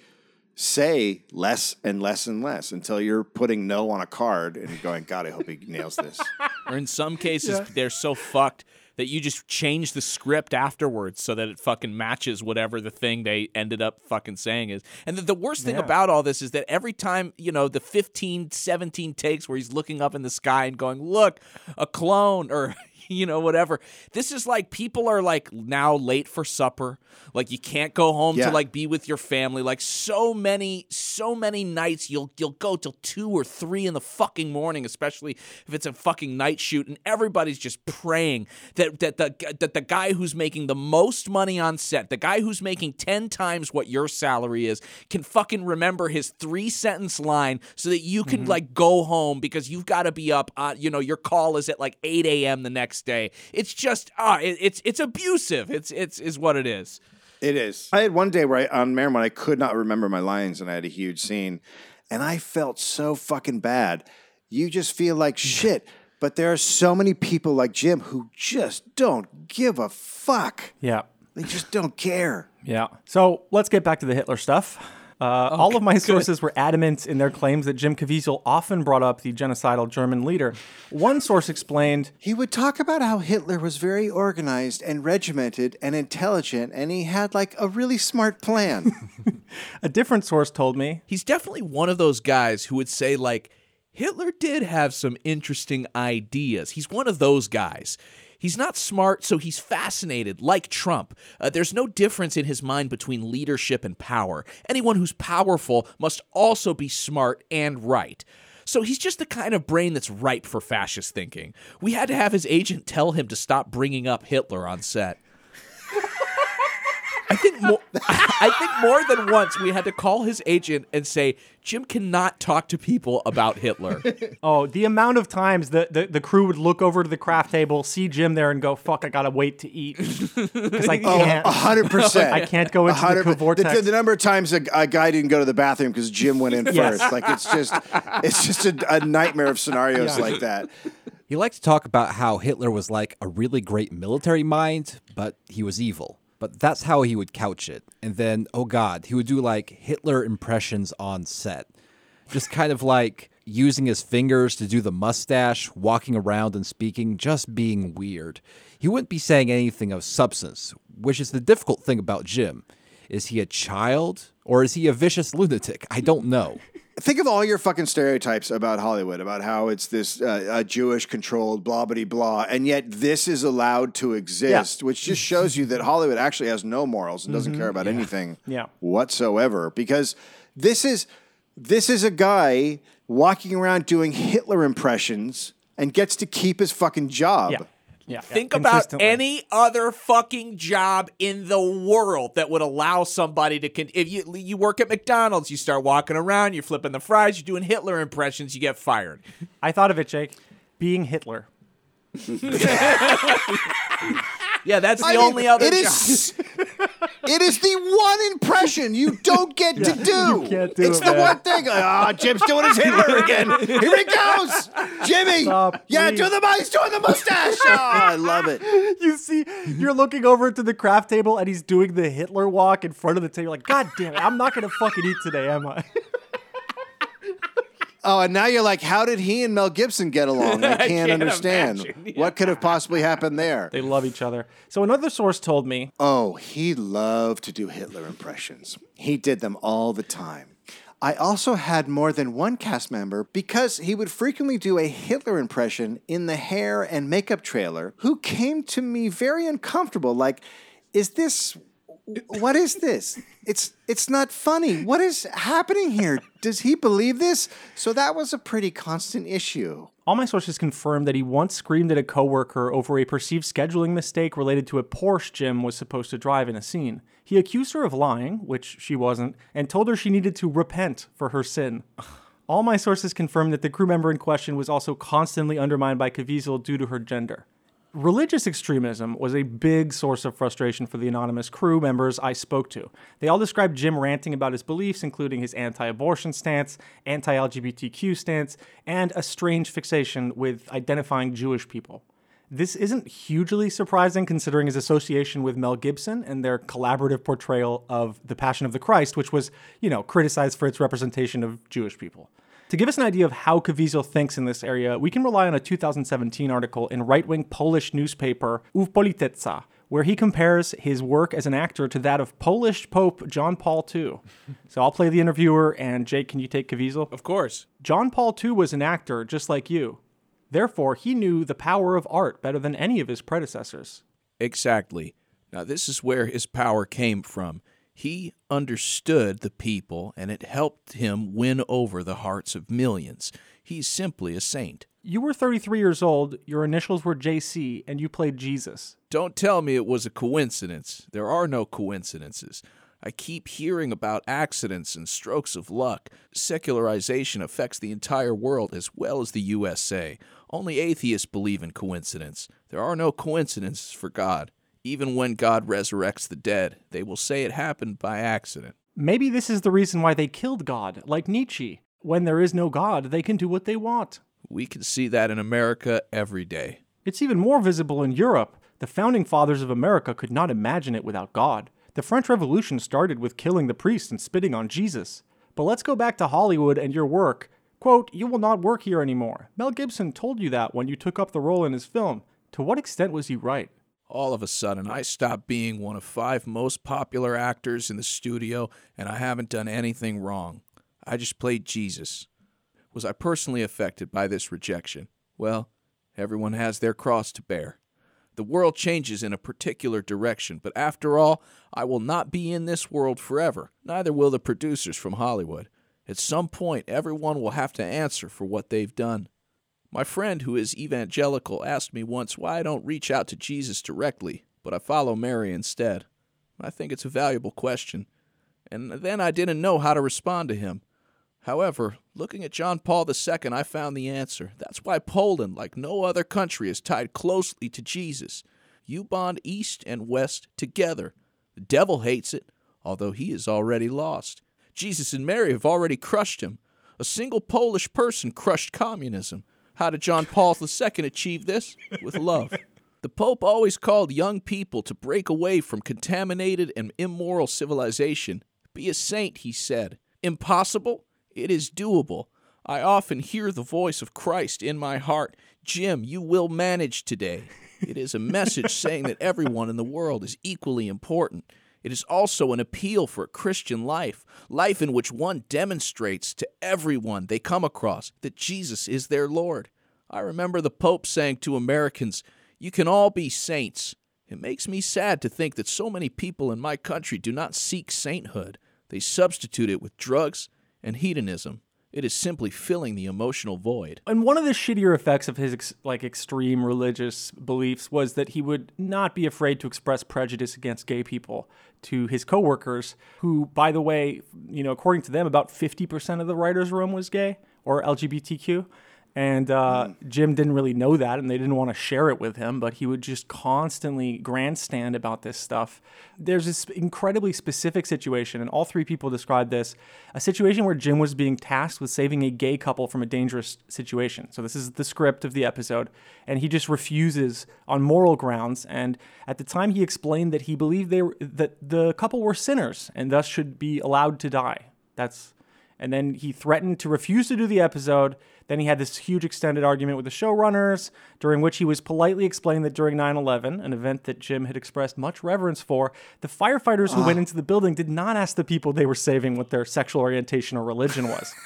say less and less and less until you're putting no on a card and going, God, I hope he nails this. Or in some cases, they're so fucked that you just change the script afterwards so that it fucking matches whatever the thing they ended up fucking saying is. And the, the worst thing Yeah. about all this is that every time, you know, the 15, 17 takes where he's looking up in the sky and going, look, a clone or. You know, whatever. This is like people are like now late for supper. Like you can't go home Yeah. to like be with your family. Like so many, so many nights you'll you'll go till two or three in the fucking morning, especially if it's a fucking night shoot, and everybody's just praying that that the that the guy who's making the most money on set, the guy who's making ten times what your salary is, can fucking remember his three sentence line so that you can like go home because you've got to be up. Uh, you know, your call is at like eight a.m. the next day. It's just ah, it, it's it's abusive. It's it's is what it is. it is. I had one day where I, on Merriman, I could not remember my lines and I had a huge scene and I felt so fucking bad. You just feel like shit. But there are so many people like Jim who just don't give a fuck. Yeah. They just don't care. Yeah. So let's get back to the Hitler stuff. Uh, all of my sources were adamant in their claims that Jim Caviezel often brought up the genocidal German leader. One source explained, He would talk about how Hitler was very organized and regimented and intelligent, and he had like a really smart plan. a different source told me, he's definitely one of those guys who would say like Hitler did have some interesting ideas. He's one of those guys. He's not smart, so he's fascinated, like Trump. Uh, there's no difference in his mind between leadership and power. Anyone who's powerful must also be smart and right. So he's just the kind of brain that's ripe for fascist thinking. We had to have his agent tell him to stop bringing up Hitler on set. I think more, I think more than once we had to call his agent and say Jim cannot talk to people about Hitler. oh, the amount of times that the, the crew would look over to the craft table, see Jim there, and go, fuck, I gotta wait to eat. Because I Oh, can't. a hundred percent. I can't go into hundred the vortex. The, the number of times a, a guy didn't go to the bathroom because Jim went in Yes. first. Like it's just, it's just a, a nightmare of scenarios Yeah. like that. He liked to talk about how Hitler was like a really great military mind, but he was evil. But that's how he would couch it. And then, oh God, he would do like Hitler impressions on set. Just kind of like using his fingers to do the mustache, walking around and speaking, just being weird. He wouldn't be saying anything of substance, which is the difficult thing about Jim. Is he a child or is he a vicious lunatic? I don't know. Think of all your fucking stereotypes about Hollywood, about how it's this uh, Jewish controlled blah blah blah, and yet this is allowed to exist, which just shows you that Hollywood actually has no morals and doesn't care about anything Yeah. whatsoever. Because this is this is a guy walking around doing Hitler impressions and gets to keep his fucking job. Yeah. Yeah. Think yeah, about any other fucking job in the world that would allow somebody to con- if you you work at McDonald's, you start walking around, you're flipping the fries, you're doing Hitler impressions, you get fired. I thought of it, Jake. Being Hitler. Yeah, that's the I mean, only other it job. is- it is the one impression you don't get to do. can't do it's it, the man. one thing. Ah, Jim's doing his Hitler again. Here he goes. Jimmy! Stop, yeah, please. do the he's doing the mustache. Oh, I love it. You see, you're looking over to the craft table and he's doing the Hitler walk in front of the table. Like, God damn it, I'm not gonna fucking eat today, am I? Oh, and now you're like, how did he and Mel Gibson get along? I can't, can't understand. imagine. What could have possibly happened there? They love each other. So another source told me Oh, he loved to do Hitler impressions. He did them all the time. I also had more than one cast member because he would frequently do a Hitler impression in the hair and makeup trailer who came to me very uncomfortable like is this what is this? It's it's not funny. What is happening here? Does he believe this? So that was a pretty constant issue. All my sources confirmed that he once screamed at a coworker over a perceived scheduling mistake related to a Porsche Jim was supposed to drive in a scene. He accused her of lying, which she wasn't, and told her she needed to repent for her sin. All my sources confirmed that the crew member in question was also constantly undermined by Caviezel due to her gender. Religious extremism was a big source of frustration for the anonymous crew members I spoke to. They all described Jim ranting about his beliefs, including his anti abortion stance, anti LGBTQ stance, and a strange fixation with identifying Jewish people. This isn't hugely surprising considering his association with Mel Gibson and their collaborative portrayal of The Passion of the Christ, which was, you know, criticized for its representation of Jewish people. To give us an idea of how Caviezel thinks in this area, we can rely on a 2017 article in right wing Polish newspaper Uw Polityce, where he compares his work as an actor to that of Polish Pope John Paul II. so I'll play the interviewer, and Jake, can you take Caviezel? Of course. John Paul II was an actor just like you. Therefore, he knew the power of art better than any of his predecessors. Exactly. Now, this is where his power came from. He understood the people, and it helped him win over the hearts of millions. He's simply a saint. You were 33 years old, your initials were JC, and you played Jesus. Don't tell me it was a coincidence. There are no coincidences. I keep hearing about accidents and strokes of luck. Secularization affects the entire world as well as the USA. Only atheists believe in coincidence. There are no coincidences for God. Even when God resurrects the dead, they will say it happened by accident. Maybe this is the reason why they killed God, like Nietzsche. When there is no God, they can do what they want. We can see that in America every day. It's even more visible in Europe. The founding fathers of America could not imagine it without God. The French Revolution started with killing the priests and spitting on Jesus. But let's go back to Hollywood and your work. Quote, You will not work here anymore. Mel Gibson told you that when you took up the role in his film. To what extent was he right? All of a sudden, I stopped being one of five most popular actors in the studio, and I haven't done anything wrong. I just played Jesus. Was I personally affected by this rejection? Well, everyone has their cross to bear. The world changes in a particular direction, but after all, I will not be in this world forever. Neither will the producers from Hollywood. At some point, everyone will have to answer for what they've done. My friend who is evangelical asked me once why I don't reach out to Jesus directly, but I follow Mary instead. I think it's a valuable question, and then I didn't know how to respond to him. However, looking at John Paul II, I found the answer. That's why Poland, like no other country, is tied closely to Jesus. You bond East and West together. The devil hates it, although he is already lost. Jesus and Mary have already crushed him. A single Polish person crushed communism. How did John Paul II achieve this? With love. The Pope always called young people to break away from contaminated and immoral civilization. Be a saint, he said. Impossible? It is doable. I often hear the voice of Christ in my heart. Jim, you will manage today. It is a message saying that everyone in the world is equally important. It is also an appeal for a Christian life, life in which one demonstrates to everyone they come across that Jesus is their Lord. I remember the Pope saying to Americans, You can all be saints. It makes me sad to think that so many people in my country do not seek sainthood. They substitute it with drugs and hedonism. It is simply filling the emotional void. And one of the shittier effects of his ex- like extreme religious beliefs was that he would not be afraid to express prejudice against gay people to his coworkers, who, by the way, you know, according to them, about 50% of the writers' room was gay or LGBTQ. And uh, Jim didn't really know that, and they didn't want to share it with him, but he would just constantly grandstand about this stuff. There's this incredibly specific situation, and all three people described this a situation where Jim was being tasked with saving a gay couple from a dangerous situation. So, this is the script of the episode, and he just refuses on moral grounds. And at the time, he explained that he believed they were, that the couple were sinners and thus should be allowed to die. That's and then he threatened to refuse to do the episode. Then he had this huge extended argument with the showrunners, during which he was politely explaining that during 9 11, an event that Jim had expressed much reverence for, the firefighters who went into the building did not ask the people they were saving what their sexual orientation or religion was.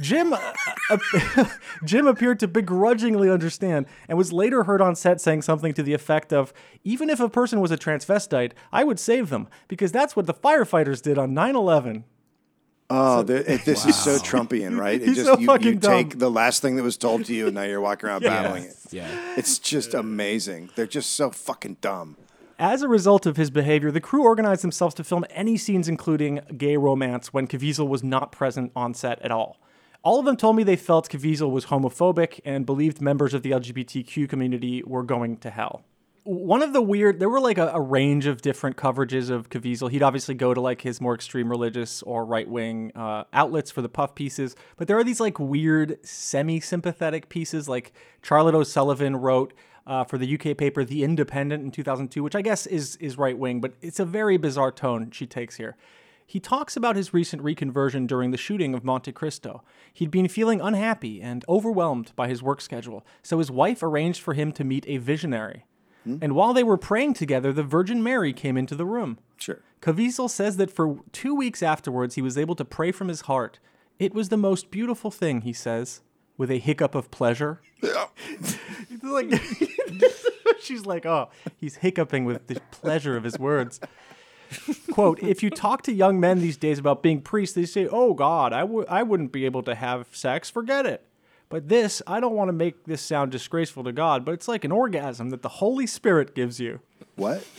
Jim, uh, uh, Jim appeared to begrudgingly understand and was later heard on set saying something to the effect of, Even if a person was a transvestite, I would save them, because that's what the firefighters did on 9 11. Oh, the, it, this is so Trumpian, right? It just so you, you take the last thing that was told to you, and now you're walking around Yeah. battling it. Yeah. It's just amazing. They're just so fucking dumb. As a result of his behavior, the crew organized themselves to film any scenes including gay romance when Caviezel was not present on set at all. All of them told me they felt Caviezel was homophobic and believed members of the LGBTQ community were going to hell. One of the weird, there were like a, a range of different coverages of Caviezel. He'd obviously go to like his more extreme religious or right wing uh, outlets for the puff pieces, but there are these like weird semi sympathetic pieces. Like Charlotte O'Sullivan wrote uh, for the UK paper The Independent in 2002, which I guess is is right wing, but it's a very bizarre tone she takes here. He talks about his recent reconversion during the shooting of Monte Cristo. He'd been feeling unhappy and overwhelmed by his work schedule, so his wife arranged for him to meet a visionary. Hmm? And while they were praying together, the Virgin Mary came into the room. Sure. Caviezel says that for two weeks afterwards, he was able to pray from his heart. It was the most beautiful thing, he says, with a hiccup of pleasure. It's like, she's like, oh, he's hiccuping with the pleasure of his words. Quote, if you talk to young men these days about being priests, they say, oh, God, I w- I wouldn't be able to have sex. Forget it. But this, I don't want to make this sound disgraceful to God, but it's like an orgasm that the Holy Spirit gives you. What?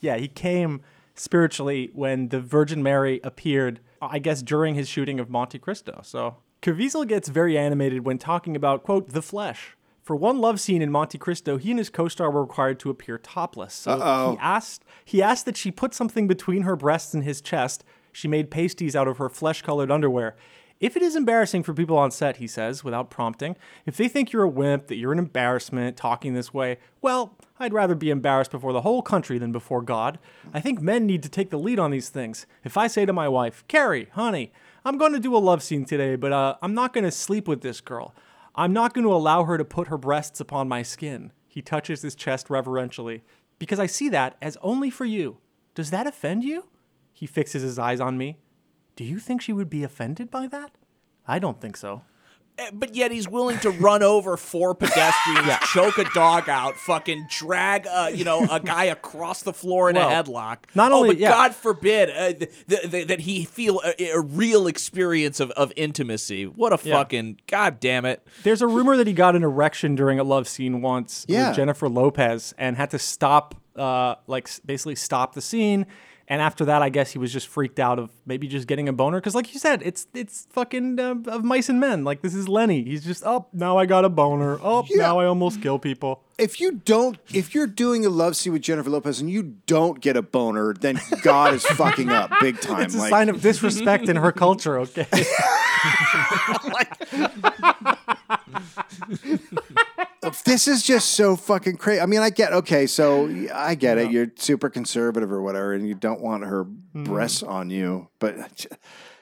Yeah, he came spiritually when the Virgin Mary appeared, I guess, during his shooting of Monte Cristo. So Caviezel gets very animated when talking about, quote, the flesh. For one love scene in Monte Cristo, he and his co-star were required to appear topless. So Uh-oh. he asked he asked that she put something between her breasts and his chest. She made pasties out of her flesh-colored underwear. If it is embarrassing for people on set, he says, without prompting, if they think you're a wimp, that you're an embarrassment talking this way, well, I'd rather be embarrassed before the whole country than before God. I think men need to take the lead on these things. If I say to my wife, Carrie, honey, I'm going to do a love scene today, but uh, I'm not going to sleep with this girl. I'm not going to allow her to put her breasts upon my skin. He touches his chest reverentially. Because I see that as only for you. Does that offend you? He fixes his eyes on me. Do you think she would be offended by that? I don't think so. Eh, But yet he's willing to run over four pedestrians, choke a dog out, fucking drag uh, you know a guy across the floor in Well, a headlock. not oh, only- but yeah. God forbid uh, th- th- th- that he feel a, a real experience of, of intimacy. What a Yeah. fucking god damn it! There's a rumor that he got an erection during a love scene once Yeah. with Jennifer Lopez and had to stop, uh, like basically stop the scene. And after that, I guess he was just freaked out of maybe just getting a boner because, like you said, it's it's fucking uh, of mice and men. Like this is Lenny. He's just oh now I got a boner. Oh now I almost kill people. If you don't, if you're doing a love scene with Jennifer Lopez and you don't get a boner, then God is fucking up big time. It's a like, sign of disrespect in her culture. Okay. this is just so fucking crazy. I mean, I get okay, so I get it. You're super conservative or whatever, and you don't want her Mm-hmm. breasts on you, but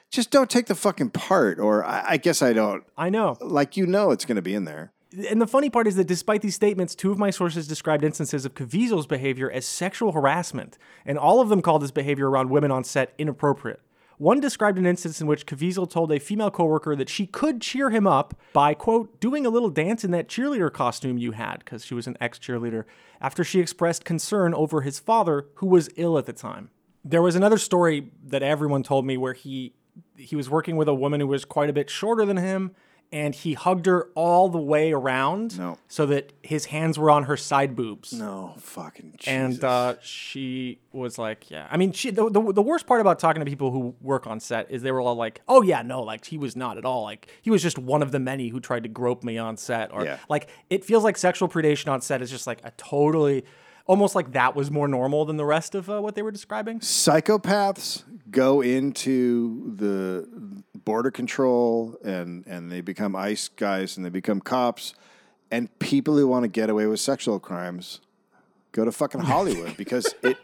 just don't take the fucking part. Or I, I guess I don't. I know. Like you know, it's going to be in there. And the funny part is that despite these statements, two of my sources described instances of Caviezel's behavior as sexual harassment, and all of them called his behavior around women on set inappropriate. One described an instance in which Caviezel told a female coworker that she could cheer him up by, quote, doing a little dance in that cheerleader costume you had, because she was an ex cheerleader, after she expressed concern over his father, who was ill at the time. There was another story that everyone told me where he he was working with a woman who was quite a bit shorter than him and he hugged her all the way around No. so that his hands were on her side boobs. No, fucking Jesus. And uh, she was like, "Yeah." I mean, she the, the the worst part about talking to people who work on set is they were all like, "Oh yeah, no, like he was not at all. Like he was just one of the many who tried to grope me on set." Or Yeah. like it feels like sexual predation on set is just like a totally, almost like that was more normal than the rest of uh, what they were describing. psychopaths go into the border control and and they become ice guys and they become cops and people who want to get away with sexual crimes go to fucking Hollywood because it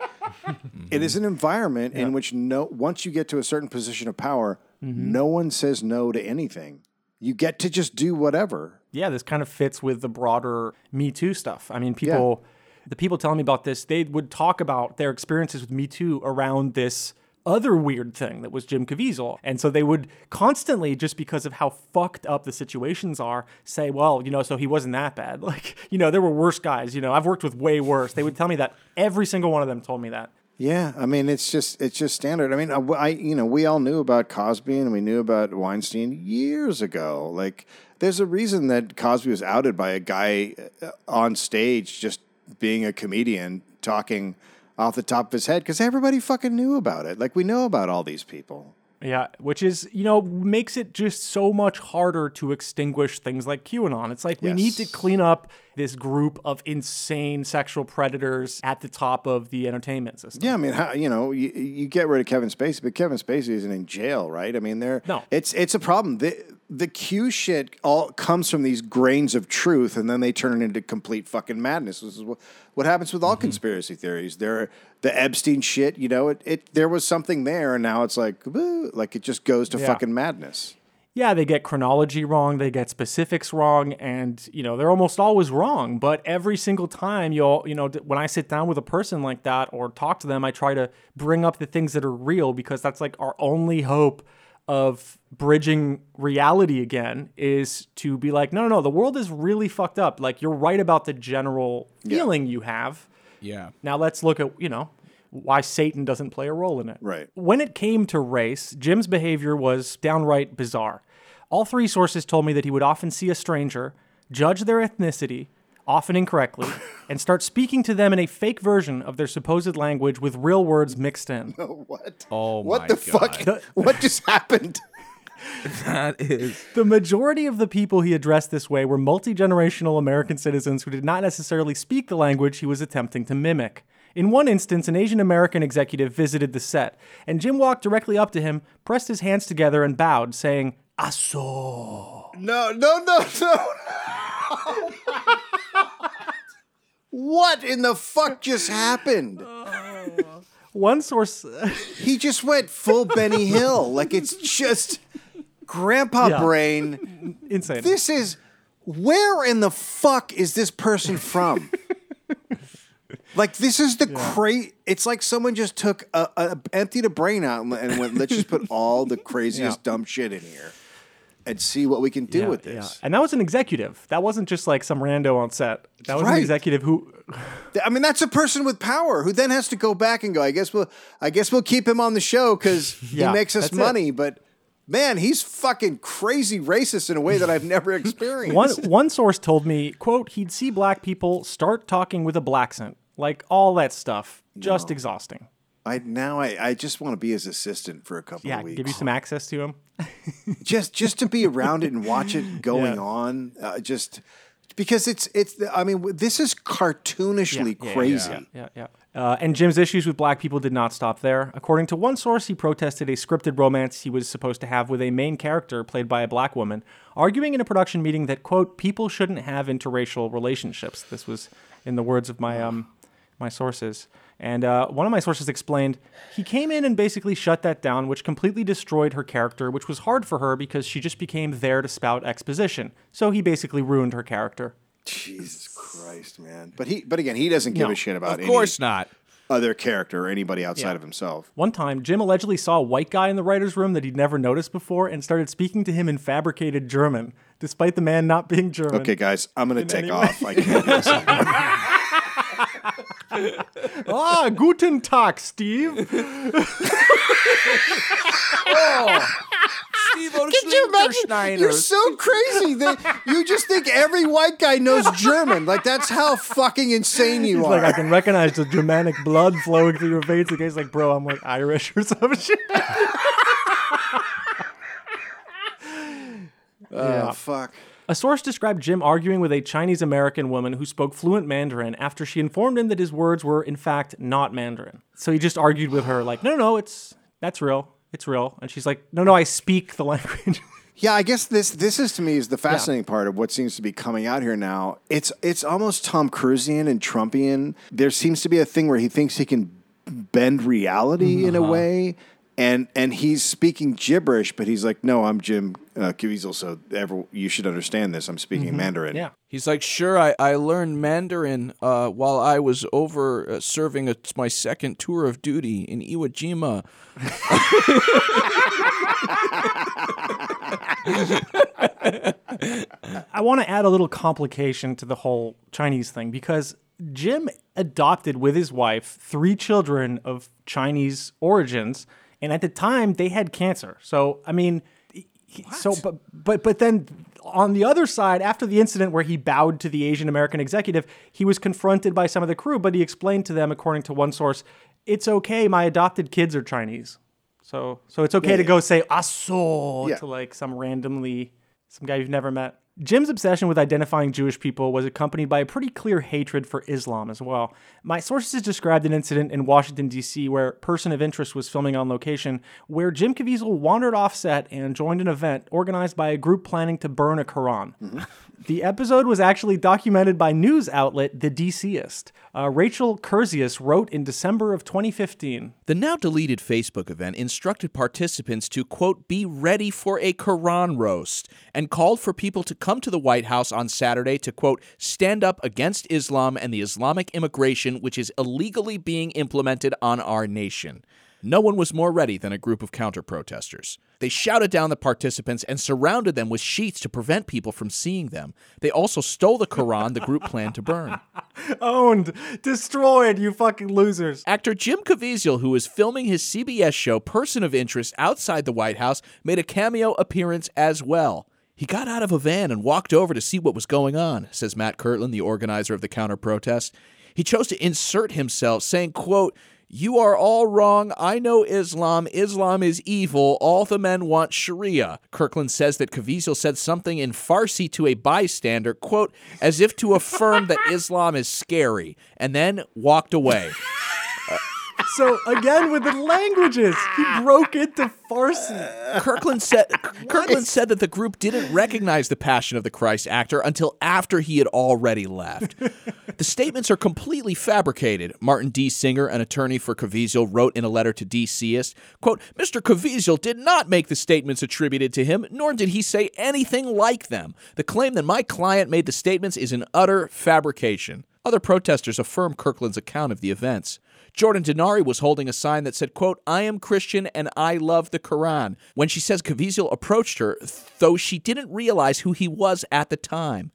it is an environment in which no once you get to a certain position of power mm-hmm. no one says no to anything. You get to just do whatever. Yeah, this kind of fits with the broader Me Too stuff. I mean, people, the people telling me about this, they would talk about their experiences with Me Too around this other weird thing that was Jim Caviezel. And so they would constantly, just because of how fucked up the situations are, say, well, you know, so he wasn't that bad. Like, you know, there were worse guys. You know, I've worked with way worse. They would tell me that. Every single one of them told me that. Yeah, I mean it's just it's just standard. I mean, I, I- you know we all knew about Cosby and we knew about Weinstein years ago. Like, there's a reason that Cosby was outed by a guy uh, on stage just being a comedian talking off the top of his head because everybody fucking knew about it. Like we know about all these people. Yeah, which is, you know, makes it just so much harder to extinguish things like QAnon. It's like we need to clean up this group of insane sexual predators at the top of the entertainment system. Yeah, I mean, how, you know, you, you get rid of Kevin Spacey, but Kevin Spacey isn't in jail, right? I mean, they're No. It's it's a problem. The the Q shit all comes from these grains of truth, and then they turn it into complete fucking madness. This is what, what happens with all mm-hmm. conspiracy theories. There, the Epstein shit, you know, it, it there was something there, and now it's like, woo, like it just goes to Yeah. fucking madness. Yeah, they get chronology wrong, they get specifics wrong, and you know they're almost always wrong. But every single time, you'll you know when I sit down with a person like that or talk to them, I try to bring up the things that are real because that's like our only hope of bridging reality again is to be like, no, no, no, the world is really fucked up. Like you're right about the general feeling you have. Yeah. Now let's look at, you know, why Satan doesn't play a role in it. Right. When it came to race, Jim's behavior was downright bizarre. All three sources told me that he would often see a stranger, judge their ethnicity, often incorrectly, and start speaking to them in a fake version of their supposed language with real words mixed in. what? Oh What my the God. fuck? what just happened? That is. The majority of the people he addressed this way were multi generational American citizens who did not necessarily speak the language he was attempting to mimic. In one instance, an Asian American executive visited the set, and Jim walked directly up to him, pressed his hands together, and bowed, saying, Aso. No, no, no, no. What in the fuck just happened? Oh. One source. He just went full Benny Hill. Like it's just grandpa Yeah. brain. Insane. This is where in the fuck is this person from? like this is the cra It's like someone just took a, a emptied a brain out and and went, let's just put all the craziest dumb shit in here and see what we can do Yeah, with yeah. this. And that was an executive. That wasn't just like some rando on set. That was an executive who. I mean, that's a person with power who then has to go back and go. I guess we'll, I guess we'll keep him on the show because Yeah, he makes us that's it. money. But man, he's fucking crazy racist in a way that I've never experienced. One one source told me, "quote He'd see black people start talking with a black accent, like all that stuff, just exhausting." I now I, I just want to be his assistant for a couple Yeah, of weeks. give you some access to him. just just to be around it and watch it going Yeah. on. Uh, just because it's it's. I mean, this is cartoonishly Yeah, crazy. Yeah, yeah, yeah. Uh, and Jim's issues with black people did not stop there. According to one source, he protested a scripted romance he was supposed to have with a main character played by a black woman, arguing in a production meeting that quote people shouldn't have interracial relationships. This was in the words of my um my sources. And uh, one of my sources explained he came in and basically shut that down, which completely destroyed her character, which was hard for her because she just became there to spout exposition. So he basically ruined her character. Jesus Christ, man! But he, but again, he doesn't give No, a shit about Of course any not. other character or anybody outside Yeah. of himself. One time, Jim allegedly saw a white guy in the writer's room that he'd never noticed before and started speaking to him in fabricated German, despite the man not being German. Okay, guys, I'm gonna take off. I can't. listen. ah, guten Tag, Steve. Steve-O Could you imagine? You're so crazy that you just think every white guy knows German. Like that's how fucking insane you He's are. like, I can recognize the Germanic blood flowing through your veins. The guy's like, bro, I'm like Irish or some shit. oh fuck. A source described Jim arguing with a Chinese American woman who spoke fluent Mandarin after she informed him that his words were, in fact, not Mandarin. So he just argued with her, like, no, no, no, it's that's real. It's real. And she's like, no, no, I speak the language. Yeah, I guess this this is to me is the fascinating part of what seems to be coming out here now. It's it's almost Tom Cruisean and Trumpian. There seems to be a thing where he thinks he can bend reality in a Uh-huh. way, and and he's speaking gibberish, but he's like, "No, I'm Jim uh, Caviezel, so ever you should understand this. I'm speaking Mandarin." yeah. He's like, sure, I, I learned Mandarin uh, while I was over uh, serving a, my second tour of duty in Iwo Jima. I want to add a little complication to the whole Chinese thing because Jim adopted with his wife three children of Chinese origins, and at the time they had cancer. So I mean, he- so but but but then on the other side, after the incident where he bowed to the Asian American executive, he was confronted by some of the crew, but he explained to them, according to one source, "It's okay, my adopted kids are Chinese." So so it's okay Yeah, to yeah. go say aso Yeah. to like some randomly some guy you've never met. Jim's obsession with identifying Jewish people was accompanied by a pretty clear hatred for Islam as well. My sources described an incident in Washington, D.C., where person of interest was filming on location, where Jim Caviezel wandered off set and joined an event organized by a group planning to burn a Quran. Mm-hmm. The episode was actually documented by news outlet The DCist. Uh, Rachel Kurzius wrote in December of 2015. The now deleted Facebook event instructed participants to, quote, be ready for a Quran roast and called for people to come to the White House on Saturday to, quote, stand up against Islam and the Islamic immigration which is illegally being implemented on our nation. No one was more ready than a group of counter protesters. They shouted down the participants and surrounded them with sheets to prevent people from seeing them. They also stole the Quran the group planned to burn. Owned, destroyed, you fucking losers. Actor Jim Caviezel, who was filming his CBS show Person of Interest outside the White House, made a cameo appearance as well. He got out of a van and walked over to see what was going on, says Matt Kirkland, the organizer of the counter protest. He chose to insert himself, saying, quote, you are all wrong. I know Islam. Islam is evil. All the men want Sharia. Kirkland says that Caviezel said something in Farsi to a bystander, quote, as if to affirm that Islam is scary, and then walked away. So again with the languages, he broke into Farsi. Kirkland said Kirkland said that the group didn't recognize the Passion of the Christ actor until after he had already left. the statements are completely fabricated. Martin D. Singer, an attorney for Caviezel, wrote in a letter to DCist, quote, Mr. Caviezel did not make the statements attributed to him, nor did he say anything like them. The claim that my client made the statements is an utter fabrication. Other protesters affirm Kirkland's account of the events. Jordan Denari was holding a sign that said, quote, I am Christian and I love the Quran, when she says Caviezel approached her, though she didn't realize who he was at the time.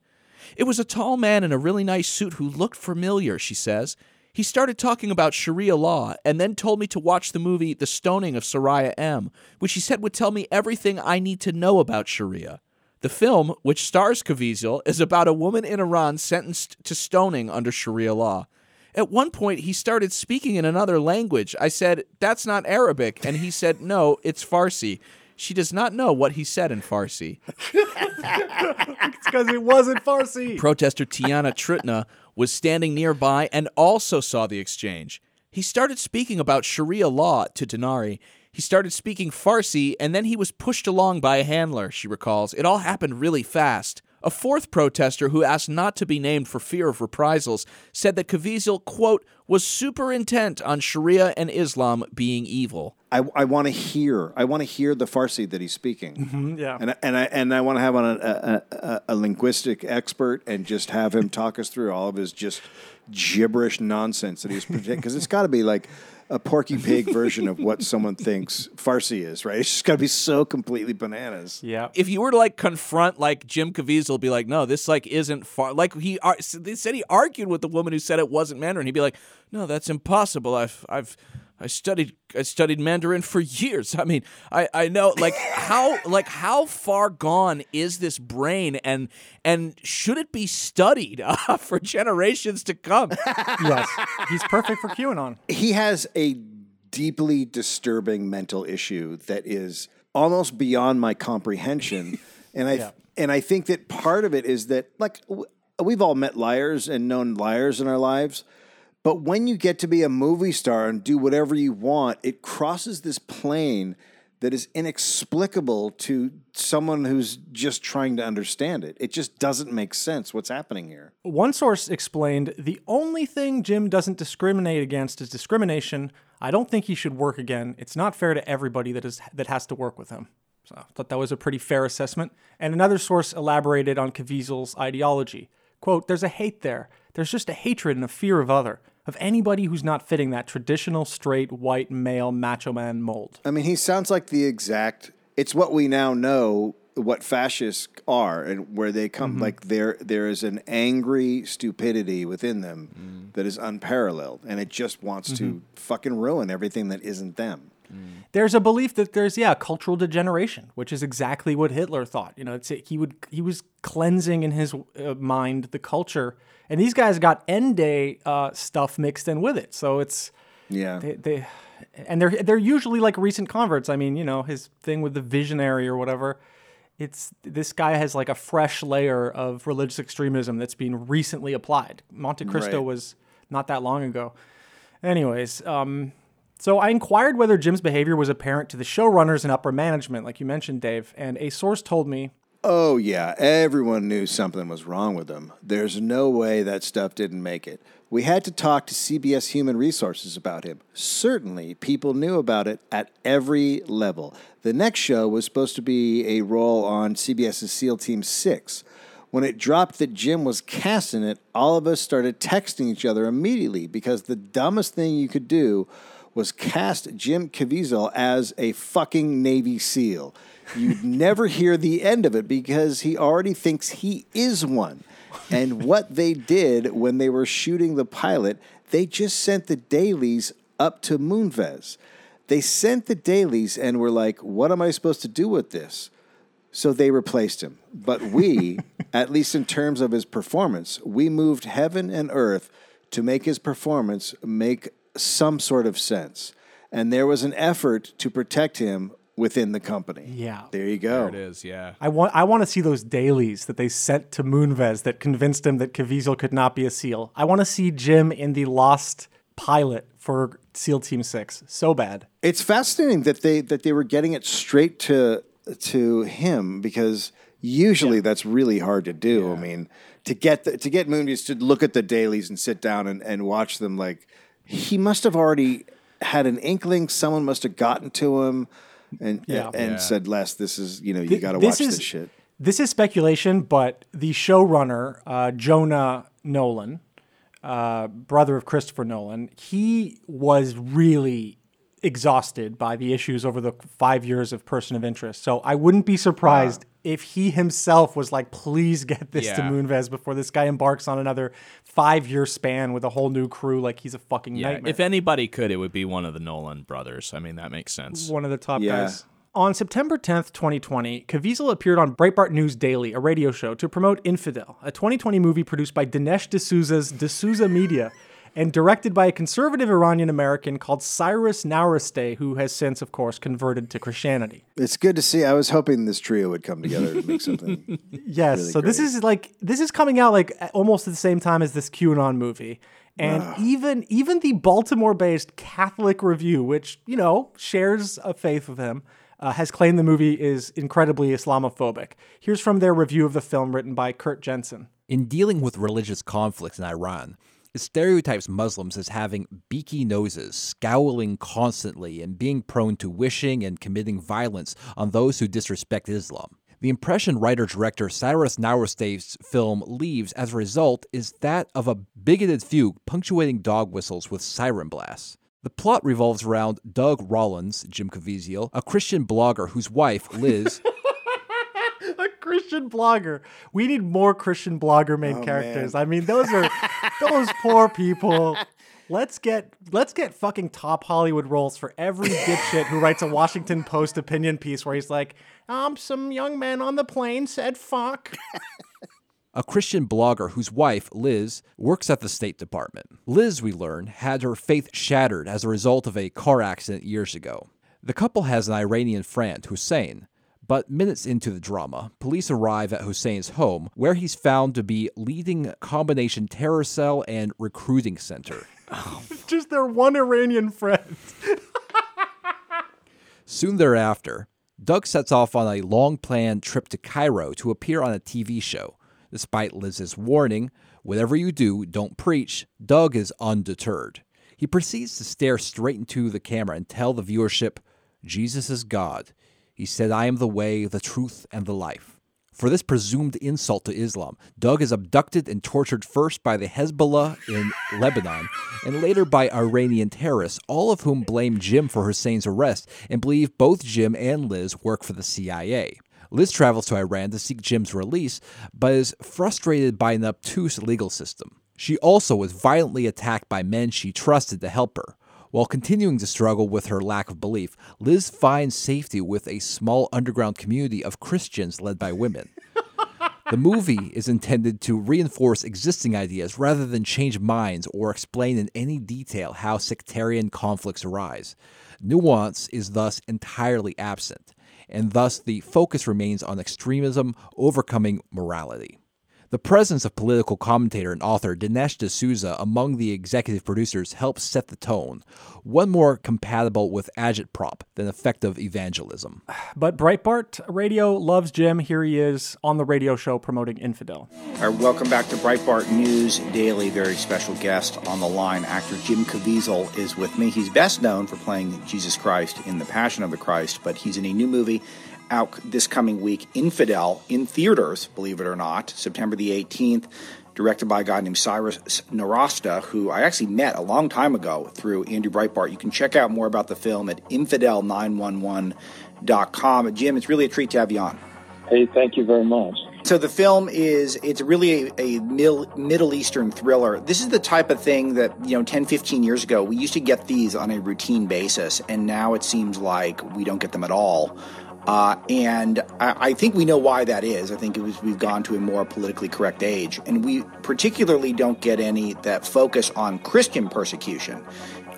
It was a tall man in a really nice suit who looked familiar, she says. He started talking about Sharia law and then told me to watch the movie The Stoning of Soraya M., which he said would tell me everything I need to know about Sharia. The film, which stars Caviezel, is about a woman in Iran sentenced to stoning under Sharia law. At one point, he started speaking in another language. I said, That's not Arabic. And he said, No, it's Farsi. She does not know what he said in Farsi. It's because it wasn't Farsi. Protester Tiana Tritna was standing nearby and also saw the exchange. He started speaking about Sharia law to Denari. He started speaking Farsi, and then he was pushed along by a handler, she recalls. It all happened really fast. A fourth protester who asked not to be named for fear of reprisals said that Caviezel, quote, was super intent on Sharia and Islam being evil. I, I want to hear. I want to hear the Farsi that he's speaking. Mhm, yeah. And I- and I and I want to have on a, a, a, a linguistic expert and just have him talk us through all of his just gibberish nonsense that he's because it's got to be like a Porky Pig version of what someone thinks Farsi is, right? It's just got to be so completely bananas. Yeah. If you were to like confront like Jim Caviezel, be like, no, this like isn't far. Like he, ar- they said he argued with the woman who said it wasn't Mandarin. He'd be like, no, that's impossible. I've, I've, I studied I studied Mandarin for years. I mean, I, I know like how like how far gone is this brain and and should it be studied uh, for generations to come? yes, he's perfect for QAnon. He has a deeply disturbing mental issue that is almost beyond my comprehension, and I Yeah. and I think that part of it is that like w- we've all met liars and known liars in our lives. But when you get to be a movie star and do whatever you want, it crosses this plane that is inexplicable to someone who's just trying to understand it. It just doesn't make sense what's happening here. One source explained the only thing Jim doesn't discriminate against is discrimination. I don't think he should work again. It's not fair to everybody that is that has to work with him. So I thought that was a pretty fair assessment. And another source elaborated on Caviezel's ideology. Quote, there's a hate there. There's just a hatred and a fear of other, of anybody who's not fitting that traditional straight white male macho man mold. I mean, he sounds like the exact. It's what we now know what fascists are and where they come. Mhm. Like there, there is an angry stupidity within them that is unparalleled, and it just wants Mhm. to fucking ruin everything that isn't them. There's a belief that there's yeah cultural degeneration, which is exactly what Hitler thought. You know, it's he would he was cleansing in his uh, mind the culture, and these guys got end day uh, stuff mixed in with it. So it's Yeah. they, they and they're they're usually like recent converts. I mean, you know, his thing with the visionary or whatever. It's this guy has like a fresh layer of religious extremism that's been recently applied. Monte Cristo Right. was not that long ago. Anyways, um, so I inquired whether Jim's behavior was apparent to the showrunners and upper management, like you mentioned, Dave, and a source told me Oh yeah, everyone knew something was wrong with him. There's no way that stuff didn't make it. We had to talk to CBS Human Resources about him. Certainly, people knew about it at every level. The next show was supposed to be a role on CBS's SEAL Team 6. When it dropped that Jim was casting it, all of us started texting each other immediately because the dumbest thing you could do was cast Jim Caviezel as a fucking Navy SEAL. You'd never hear the end of it because he already thinks he is one. And what they did when they were shooting the pilot, they just sent the dailies up to Moonves. They sent the dailies and were like, what am I supposed to do with this? So they replaced him. But we, at least in terms of his performance, we moved heaven and earth to make his performance make some sort of sense. And there was an effort to protect him within the company. Yeah. There you go. There it is, yeah. I want I want to see those dailies that they sent to Moonves that convinced him that Caviezel could not be a SEAL. I want to see Jim in the lost pilot for SEAL Team Six so bad. It's fascinating that they that they were getting it straight to to him because usually that's really hard to do. I mean, to get the, to get Moonves to look at the dailies and sit down and, and watch them like he must have already had an inkling. Someone must have gotten to him and Yeah. and Yeah. said, "Les, this is you know you got to watch is- this shit." This is speculation, but the showrunner, uh, Jonah Nolan, uh, brother of Christopher Nolan, he was really exhausted by the issues over the five years of Person of Interest. So I wouldn't be surprised if he himself was like, please get this to Moonves before this guy embarks on another five year span with a whole new crew. Like he's a fucking Yeah, nightmare. if anybody could, it would be one of the Nolan brothers. I mean, that makes sense. one of the top Yeah. guys. On September 10th, 2020, Caviezel appeared on Breitbart News Daily, a radio show, to promote Infidel, a 2020 movie produced by Dinesh D'Souza's D'Souza Media and directed by a conservative Iranian American called Cyrus Nowrasteh, who has since, of course, converted to Christianity. It's good to see. I was hoping this trio would come together to make something. Yes, really so this is like this is coming out like almost at the same time as this QAnon movie. And even even the Baltimore-based Catholic Review, which you know shares a faith with him, uh, has claimed the movie is incredibly Islamophobic. Here's from their review of the film, written by Kurt Jensen. In dealing with religious conflicts in Iran, it stereotypes Muslims as having beaky noses, scowling constantly, and being prone to wishing and committing violence on those who disrespect Islam. The impression writer director Cyrus Nowrasteh's film leaves as a result is that of a bigoted few punctuating dog whistles with siren blasts. The plot revolves around Doug Rollins, Jim Caviezel, a Christian blogger whose wife, Liz, Christian blogger. We need more Christian blogger main Oh, characters. I mean, those are those poor people. Let's get let's get fucking top Hollywood roles for every dipshit who writes a Washington Post opinion piece where he's like, um, some young man on the plane said fuck. a Christian blogger whose wife, Liz, works at the State Department. Liz, we learn, had her faith shattered as a result of a car accident years ago. The couple has an Iranian friend, Hussein, but minutes into the drama, police arrive at Hussein's home, where he's found to be leading combination terror cell and recruiting center. Just their one Iranian friend. Soon thereafter, Doug sets off on a long planned trip to Cairo to appear on a TV show. Despite Liz's warning, whatever you do, don't preach, Doug is undeterred. He proceeds to stare straight into the camera and tell the viewership, Jesus is God. He said, I am the way, the truth, and the life. For this presumed insult to Islam, Doug is abducted and tortured first by the Hezbollah in Lebanon and later by Iranian terrorists, all of whom blame Jim for Hussein's arrest and believe both Jim and Liz work for the CIA. Liz travels to Iran to seek Jim's release, but is frustrated by an obtuse legal system. She also was violently attacked by men she trusted to help her. While continuing to struggle with her lack of belief, Liz finds safety with a small underground community of Christians led by women. The movie is intended to reinforce existing ideas rather than change minds or explain in any detail how sectarian conflicts arise. Nuance is thus entirely absent, and thus the focus remains on extremism overcoming morality. The presence of political commentator and author Dinesh D'Souza among the executive producers helps set the tone, one more compatible with agitprop than effective evangelism. But Breitbart Radio loves Jim. Here he is on the radio show promoting Infidel. All right, welcome back to Breitbart News Daily. Very special guest on the line. Actor Jim Caviezel is with me. He's best known for playing Jesus Christ in The Passion of the Christ, but he's in a new movie out this coming week, Infidel, in theaters, believe it or not, September the 18th, directed by a guy named Cyrus Nowrasteh, who I actually met a long time ago through Andrew Breitbart. You can check out more about the film at infidel911.com. Jim, it's really a treat to have you on. Hey, thank you very much. So the film is it's really a, a Mil- Middle Eastern thriller. This is the type of thing that, you know, 10, 15 years ago, we used to get these on a routine basis, and now it seems like we don't get them at all. Uh, and I, I, think we know why that is. I think it was we've gone to a more politically correct age, and we particularly don't get any that focus on Christian persecution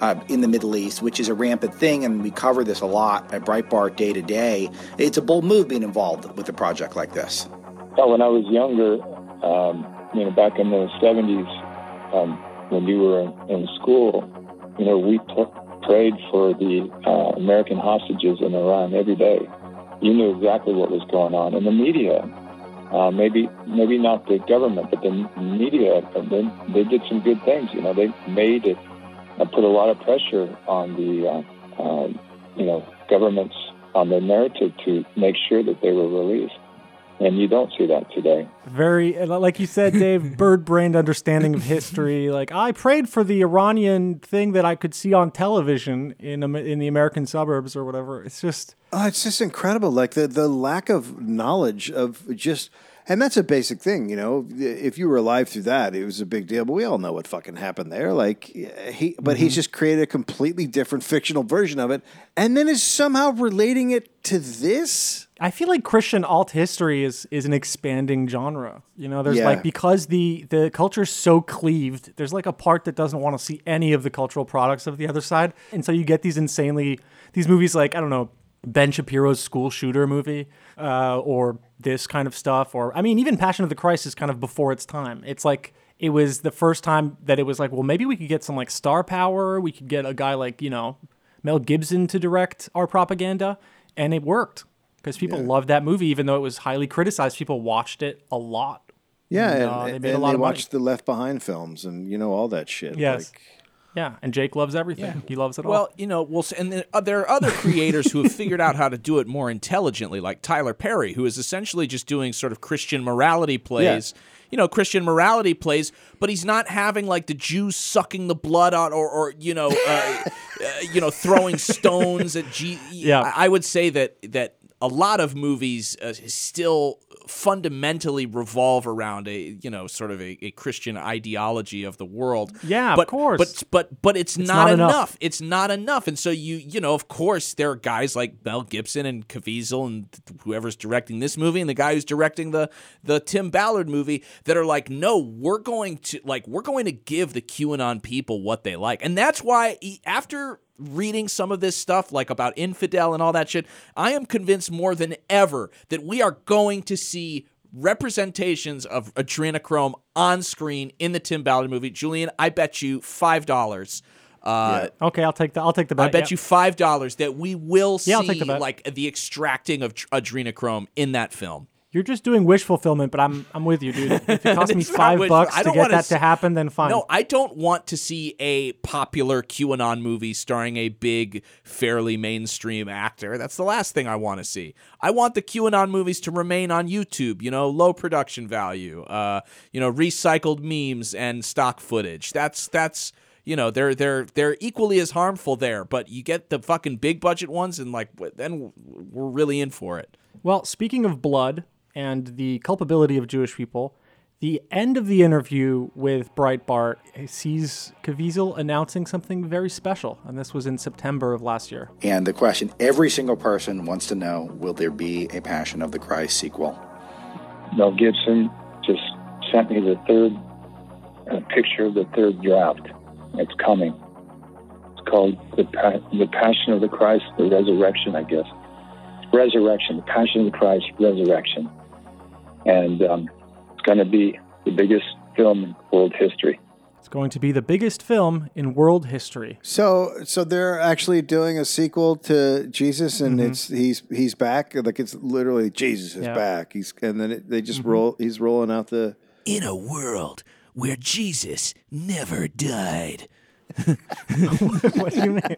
uh, in the Middle East, which is a rampant thing, and we cover this a lot at Breitbart day to day. It's a bold move being involved with a project like this. Well, when I was younger, um, you know, back in the '70s, um, when you were in school, you know, we pl- prayed for the uh, American hostages in Iran every day you knew exactly what was going on. And the media, uh, maybe maybe not the government, but the media, they, they did some good things. You know, they made it, uh, put a lot of pressure on the, uh, uh, you know, governments on their narrative to make sure that they were released and you don't see that today. Very, like you said, Dave, bird-brained understanding of history. Like I prayed for the Iranian thing that I could see on television in in the American suburbs or whatever. It's just, oh, it's just incredible. Like the the lack of knowledge of just. And that's a basic thing, you know. If you were alive through that, it was a big deal. But we all know what fucking happened there. Like he, but mm-hmm. he's just created a completely different fictional version of it, and then is somehow relating it to this. I feel like Christian alt history is is an expanding genre. You know, there's yeah. like because the the culture's so cleaved, there's like a part that doesn't want to see any of the cultural products of the other side. And so you get these insanely these movies like, I don't know, Ben Shapiro's school shooter movie, uh, or this kind of stuff, or I mean, even Passion of the Christ is kind of before its time. It's like it was the first time that it was like, well, maybe we could get some like star power. We could get a guy like you know Mel Gibson to direct our propaganda, and it worked because people yeah. loved that movie, even though it was highly criticized. People watched it a lot. Yeah, and, uh, they made and a lot they of watched money. the Left Behind films and you know all that shit. Yes. Like, yeah, and Jake loves everything. Yeah. He loves it all. Well, you know, we'll and uh, there are other creators who have figured out how to do it more intelligently, like Tyler Perry, who is essentially just doing sort of Christian morality plays. Yeah. You know, Christian morality plays, but he's not having like the Jews sucking the blood out, or, or you know, uh, uh, you know, throwing stones at G. Yeah, I would say that that a lot of movies uh, still fundamentally revolve around a you know sort of a, a Christian ideology of the world. Yeah, of but, course. But but but it's, It's not, not enough. enough. It's not enough. And so you you know of course there are guys like Mel Gibson and Caviezel and whoever's directing this movie and the guy who's directing the the Tim Ballard movie that are like no we're going to like we're going to give the QAnon people what they like. And that's why after reading some of this stuff like about infidel and all that shit i am convinced more than ever that we are going to see representations of adrenochrome on screen in the tim ballard movie julian i bet you five dollars uh, Okay, I'll take the I'll take the bet. I bet yeah. you five dollars that we will see Yeah, the like the extracting of adrenochrome in that film. You're just doing wish fulfillment, but I'm I'm with you, dude. If it costs me five wish- bucks to get that to happen, then fine. No, I don't want to see a popular QAnon movie starring a big, fairly mainstream actor. That's the last thing I want to see. I want the QAnon movies to remain on YouTube, you know, low production value, uh, you know, recycled memes and stock footage. That's that's you know, they're they're they're equally as harmful there, but you get the fucking big budget ones and like then we're really in for it. Well, speaking of blood and the culpability of Jewish people, the end of the interview with Breitbart sees Caviezel announcing something very special, and this was in September of last year. And the question every single person wants to know will there be a Passion of the Christ sequel? Mel Gibson just sent me the third uh, picture of the third draft. It's coming. It's called the pa- the Passion of the Christ, the Resurrection, I guess. Resurrection, the Passion of the Christ, Resurrection, and um, it's going to be the biggest film in world history. It's going to be the biggest film in world history. So, so they're actually doing a sequel to Jesus, and Mhm. it's he's he's back. Like it's literally Jesus is Yeah. back. He's and then it, they just Mhm. roll. He's rolling out the. In a world where Jesus never died. what do you mean?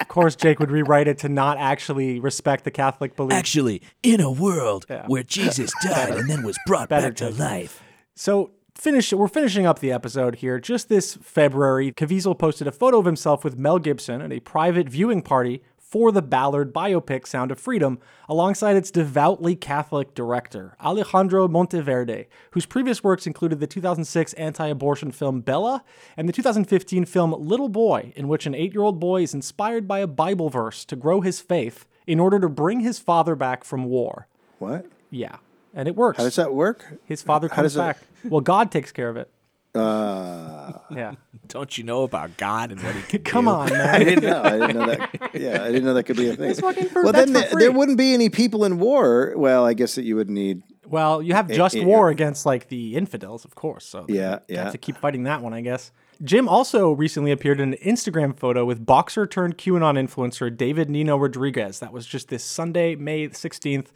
of course, Jake would rewrite it to not actually respect the Catholic belief. Actually, in a world where Jesus died and then was brought Better, back to life. So finish. We're finishing up the episode here. Just this February, Caviezel posted a photo of himself with Mel Gibson at a private viewing party for the Ballard biopic Sound of Freedom, alongside its devoutly Catholic director, Alejandro Monteverde, whose previous works included the 2006 anti abortion film Bella and the 2015 film Little Boy, in which an eight year old boy is inspired by a Bible verse to grow his faith in order to bring his father back from war. What? Yeah. And it works. How does that work? His father comes does it- back. Well, God takes care of it. Uh, Yeah. Don't you know about God and what he can Come do? on, man. I didn't know. I didn't know that. Yeah, I didn't know that could be a thing. It's fucking for- well, then for there- free. there wouldn't be any people in war. Well, I guess that you would need. Well, you have just it- war against like the infidels, of course. So Yeah, yeah. have to keep fighting that one, I guess. Jim also recently appeared in an Instagram photo with boxer turned QAnon influencer David Nino Rodriguez. That was just this Sunday, May 16th,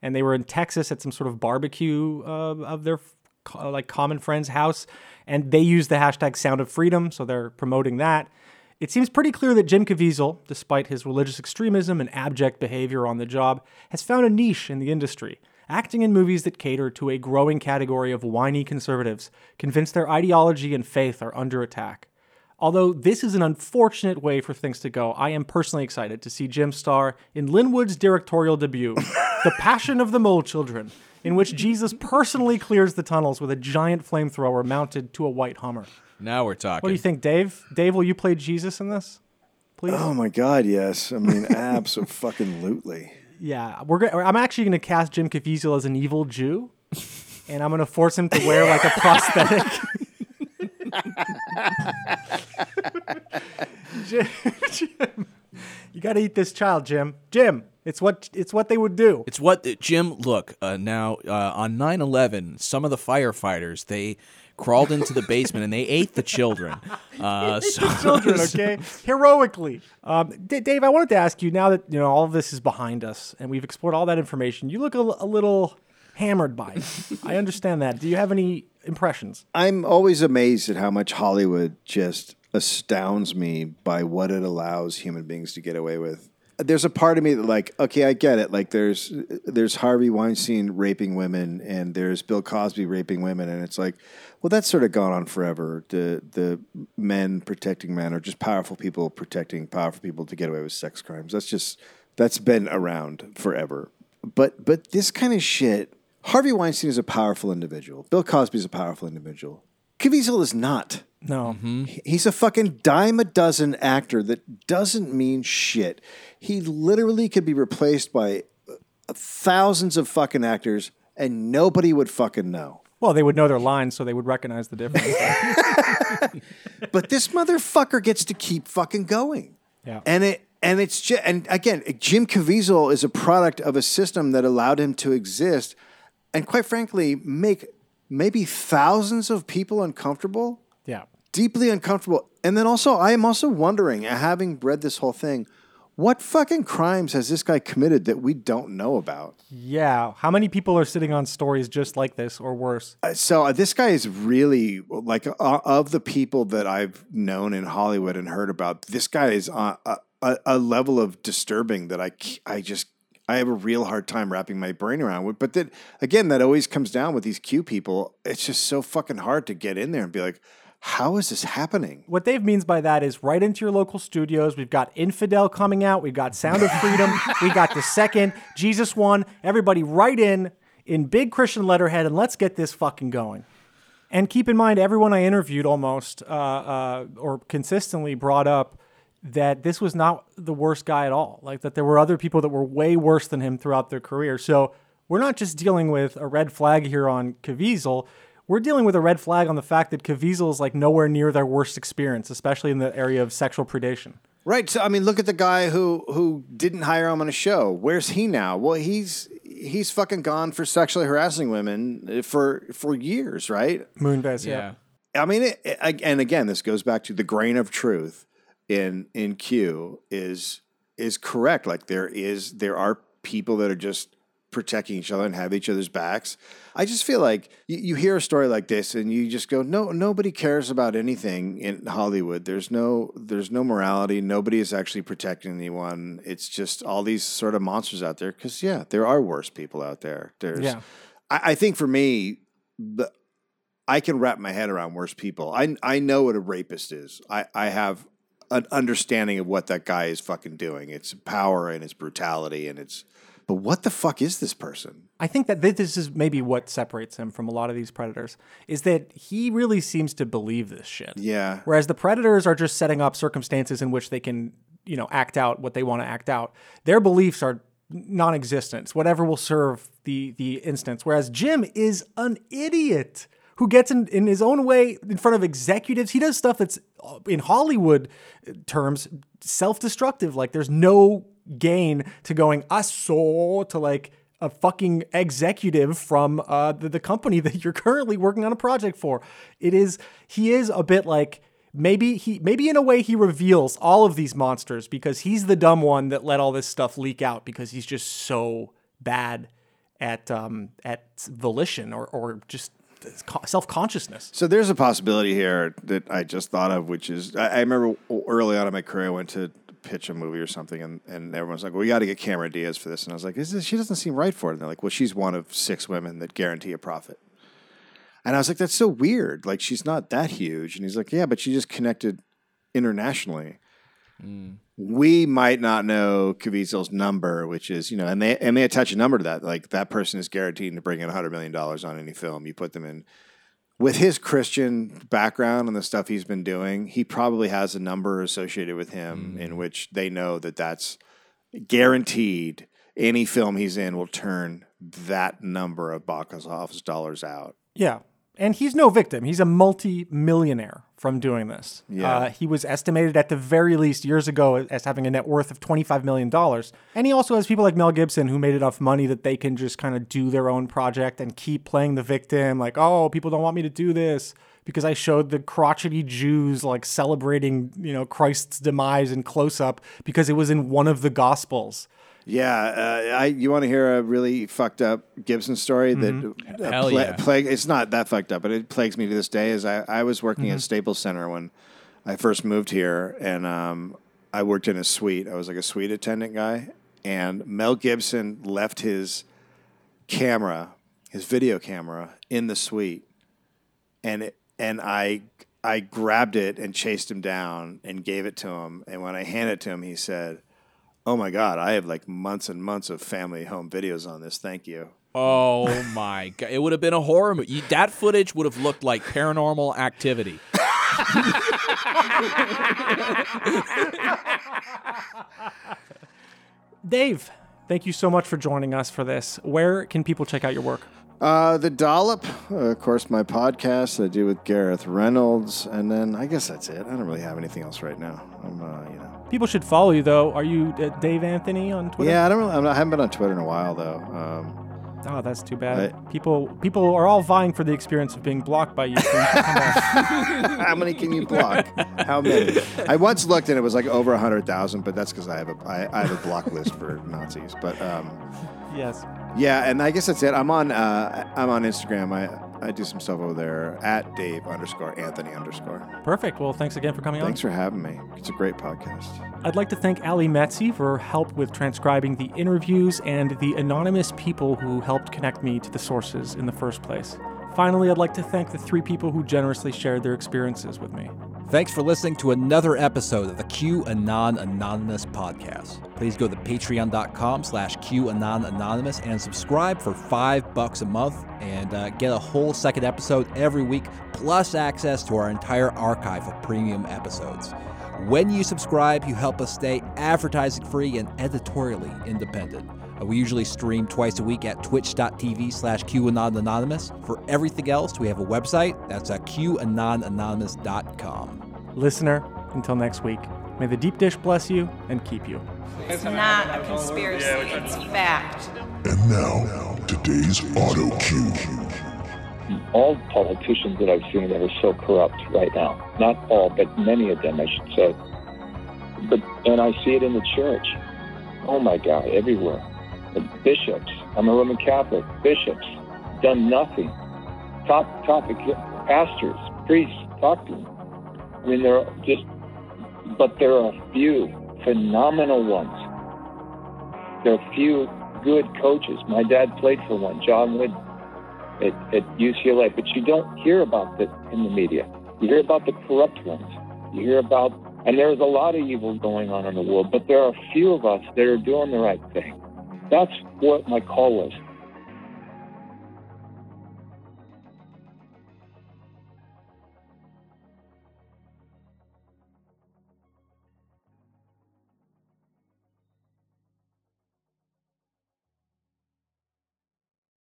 and they were in Texas at some sort of barbecue uh, of their co- like common friend's house, and they use the hashtag Sound of Freedom, so they're promoting that. It seems pretty clear that Jim Caviezel, despite his religious extremism and abject behavior on the job, has found a niche in the industry, acting in movies that cater to a growing category of whiny conservatives, convinced their ideology and faith are under attack. Although this is an unfortunate way for things to go, I am personally excited to see Jim star in Linwood's directorial debut, The Passion of the Mole Children, in which Jesus personally clears the tunnels with a giant flamethrower mounted to a white Hummer. Now we're talking. What do you think, Dave? Dave, will you play Jesus in this? Please. Oh my God! Yes, I mean, absolutely. Yeah, we're. Go- I'm actually going to cast Jim Caviezel as an evil Jew, and I'm going to force him to wear like a prosthetic. Jim, Jim, you got to eat this child, Jim. Jim, it's what it's what they would do. It's what Jim. Look, uh, now uh, on 9/11, some of the firefighters they crawled into the basement and they ate the children. Uh, so, children, okay, heroically. Um, D- Dave, I wanted to ask you now that you know all of this is behind us and we've explored all that information. You look a, a little hammered by it. I understand that. Do you have any impressions? I'm always amazed at how much Hollywood just astounds me by what it allows human beings to get away with. There's a part of me that like, okay, I get it. Like there's there's Harvey Weinstein raping women and there's Bill Cosby raping women and it's like, well that's sort of gone on forever. The the men protecting men or just powerful people protecting powerful people to get away with sex crimes. That's just That's been around forever. But but this kind of shit. Harvey Weinstein is a powerful individual. Bill Cosby is a powerful individual. Caviezel is not. No. He's a fucking dime a dozen actor that doesn't mean shit. He literally could be replaced by uh, thousands of fucking actors and nobody would fucking know. Well, they would know their lines, so they would recognize the difference. But this motherfucker gets to keep fucking going. Yeah. And it and it's just, and again, Jim Caviezel is a product of a system that allowed him to exist and quite frankly make maybe thousands of people uncomfortable. yeah. Deeply uncomfortable. And then also, I am also wondering, having read this whole thing, what fucking crimes has this guy committed that we don't know about? Yeah. How many people are sitting on stories just like this or worse? Uh, So uh, this guy is really like uh, of the people that I've known in Hollywood and heard about. This guy is on a, a, a level of disturbing that I I just I have a real hard time wrapping my brain around. with. But then again, that always comes down with these Q people. It's just so fucking hard to get in there and be like, how is this happening? What Dave means by that is right into your local studios. We've got Infidel coming out. We've got Sound of Freedom. we got the second Jesus one. Everybody right in in big Christian letterhead and let's get this fucking going. And keep in mind, everyone I interviewed almost uh, uh, or consistently brought up that this was not the worst guy at all. Like that there were other people that were way worse than him throughout their career. So we're not just dealing with a red flag here on Caviezel. We're dealing with a red flag on the fact that Caviezel is like nowhere near their worst experience, especially in the area of sexual predation. Right. So I mean, look at the guy who who didn't hire him on a show. Where's he now? Well, he's he's fucking gone for sexually harassing women uh, for for years, right? Moonves, yeah. I mean, it, it- and again, this goes back to the grain of truth in in Q is is correct. Like there is there are people that are just protecting each other and have each other's backs. I just feel like you, you hear a story like this and you just go, no, nobody cares about anything in Hollywood. There's no there's no morality. Nobody is actually protecting anyone. It's just all these sort of monsters out there. Because yeah, there are worse people out there. There's Yeah. I, I think for me, the I can wrap my head around worse people. I I know what a rapist is. I, I have an understanding of what that guy is fucking doing. It's power and it's brutality and it's but what the fuck is this person? I think that this is maybe what separates him from a lot of these predators is that he really seems to believe this shit. Yeah. Whereas the predators are just setting up circumstances in which they can, you know, act out what they want to act out. Their beliefs are non-existent. Whatever will serve the the instance. Whereas Jim is an idiot who gets in, in his own way in front of executives. He does stuff that's uh, in Hollywood terms self-destructive. Like there's no gain to going I saw to like a fucking executive from uh, the, the company that you're currently working on a project for. It is he is a bit like maybe he maybe in a way he reveals all of these monsters because he's the dumb one that let all this stuff leak out because he's just so bad at um, at volition or or just self consciousness. So there's a possibility here that I just thought of, which is I, I remember early on in my career, I went to pitch a movie or something, and, and everyone's like, "Well, we got to get Cameron Diaz for this," and I was like, is this, "She doesn't seem right for it." And they're like, "Well, she's one of six women that guarantee a profit." And I was like, "That's so weird. Like, she's not that huge." And he's like, "Yeah, but she just connected internationally." Mm. we might not know Caviezel's number, which is you know, and they and they attach a number to that. Like that person is guaranteed to bring in hundred million dollars on any film you put them in. With his Christian background and the stuff he's been doing, he probably has a number associated with him mm. in which they know that that's guaranteed. Any film he's in will turn that number of box office dollars out. Yeah. And he's no victim. He's a multi-millionaire from doing this. Yeah. Uh, he was estimated at the very least years ago as having a net worth of $25 million. And he also has people like Mel Gibson who made enough money that they can just kind of do their own project and keep playing the victim. Like, oh, people don't want me to do this because I showed the crotchety Jews like celebrating, you know, Christ's demise in close up because it was in one of the Gospels. Yeah, uh, I you want to hear a really fucked up Gibson story that Mhm. uh, Hell yeah. plague. It's not that fucked up, but it plagues me to this day. Is I, I was working Mhm. at Staples Center when I first moved here, and um, I worked in a suite. I was like a suite attendant guy, and Mel Gibson left his camera, his video camera, in the suite, and it and I I grabbed it and chased him down and gave it to him. And when I handed it to him, he said. Oh my God, I have like months and months of family home videos on this. Thank you. Oh my god! It would have been a horror movie. That footage would have looked like Paranormal Activity. Dave, thank you so much for joining us for this. Where can people check out your work? Uh, the Dollop, uh, of course, my podcast that I do with Gareth Reynolds, and then I guess that's it. I don't really have anything else right now. I'm, uh, you know. People should follow you though. Are you uh, Dave Anthony on Twitter? Yeah, I don't. Really, I'm not, I haven't been on Twitter in a while though. Um, Oh, that's too bad. people people are all vying for the experience of being blocked by you. so you should come on. How many can you block? How many? I once looked and it was like over hundred thousand, but that's because I have a I, I have a block list for Nazis. But um, yes. yeah, and I guess that's it. I'm on uh, I'm on Instagram. I I do some stuff over there at Dave underscore Anthony underscore. Perfect. Well, thanks again for coming on. Thanks for having me. It's a great podcast. I'd like to thank Ali Metzi for help with transcribing the interviews and the anonymous people who helped connect me to the sources in the first place. Finally, I'd like to thank the three people who generously shared their experiences with me. Thanks for listening to another episode of the QAnon Anonymous podcast. Please go to patreon.com slash QAnon Anonymous and subscribe for five bucks a month and uh, get a whole second episode every week, plus access to our entire archive of premium episodes. When you subscribe, you help us stay advertising free and editorially independent. Uh, we usually stream twice a week at twitch.tv slash QAnonAnonymous. For everything else, we have a website. That's at QAnonanonymous.com. Listener, until next week, may the deep dish bless you and keep you. It's not a conspiracy, it's fact. And now, today's auto cue. all politicians that I've seen that are so corrupt right now. Not all, but many of them, I should say. But and I see it in the church. Oh my God, everywhere. Bishops. I'm a Roman Catholic. Bishops done nothing. Top topic pastors, priests, talk to them. I mean, they're just, but there are a few phenomenal ones. There are a few good coaches. My dad played for one, John Wooden at, at UCLA, but you don't hear about that in the media. You hear about the corrupt ones. You hear about, and there's a lot of evil going on in the world, but there are a few of us that are doing the right thing. That's what my call was.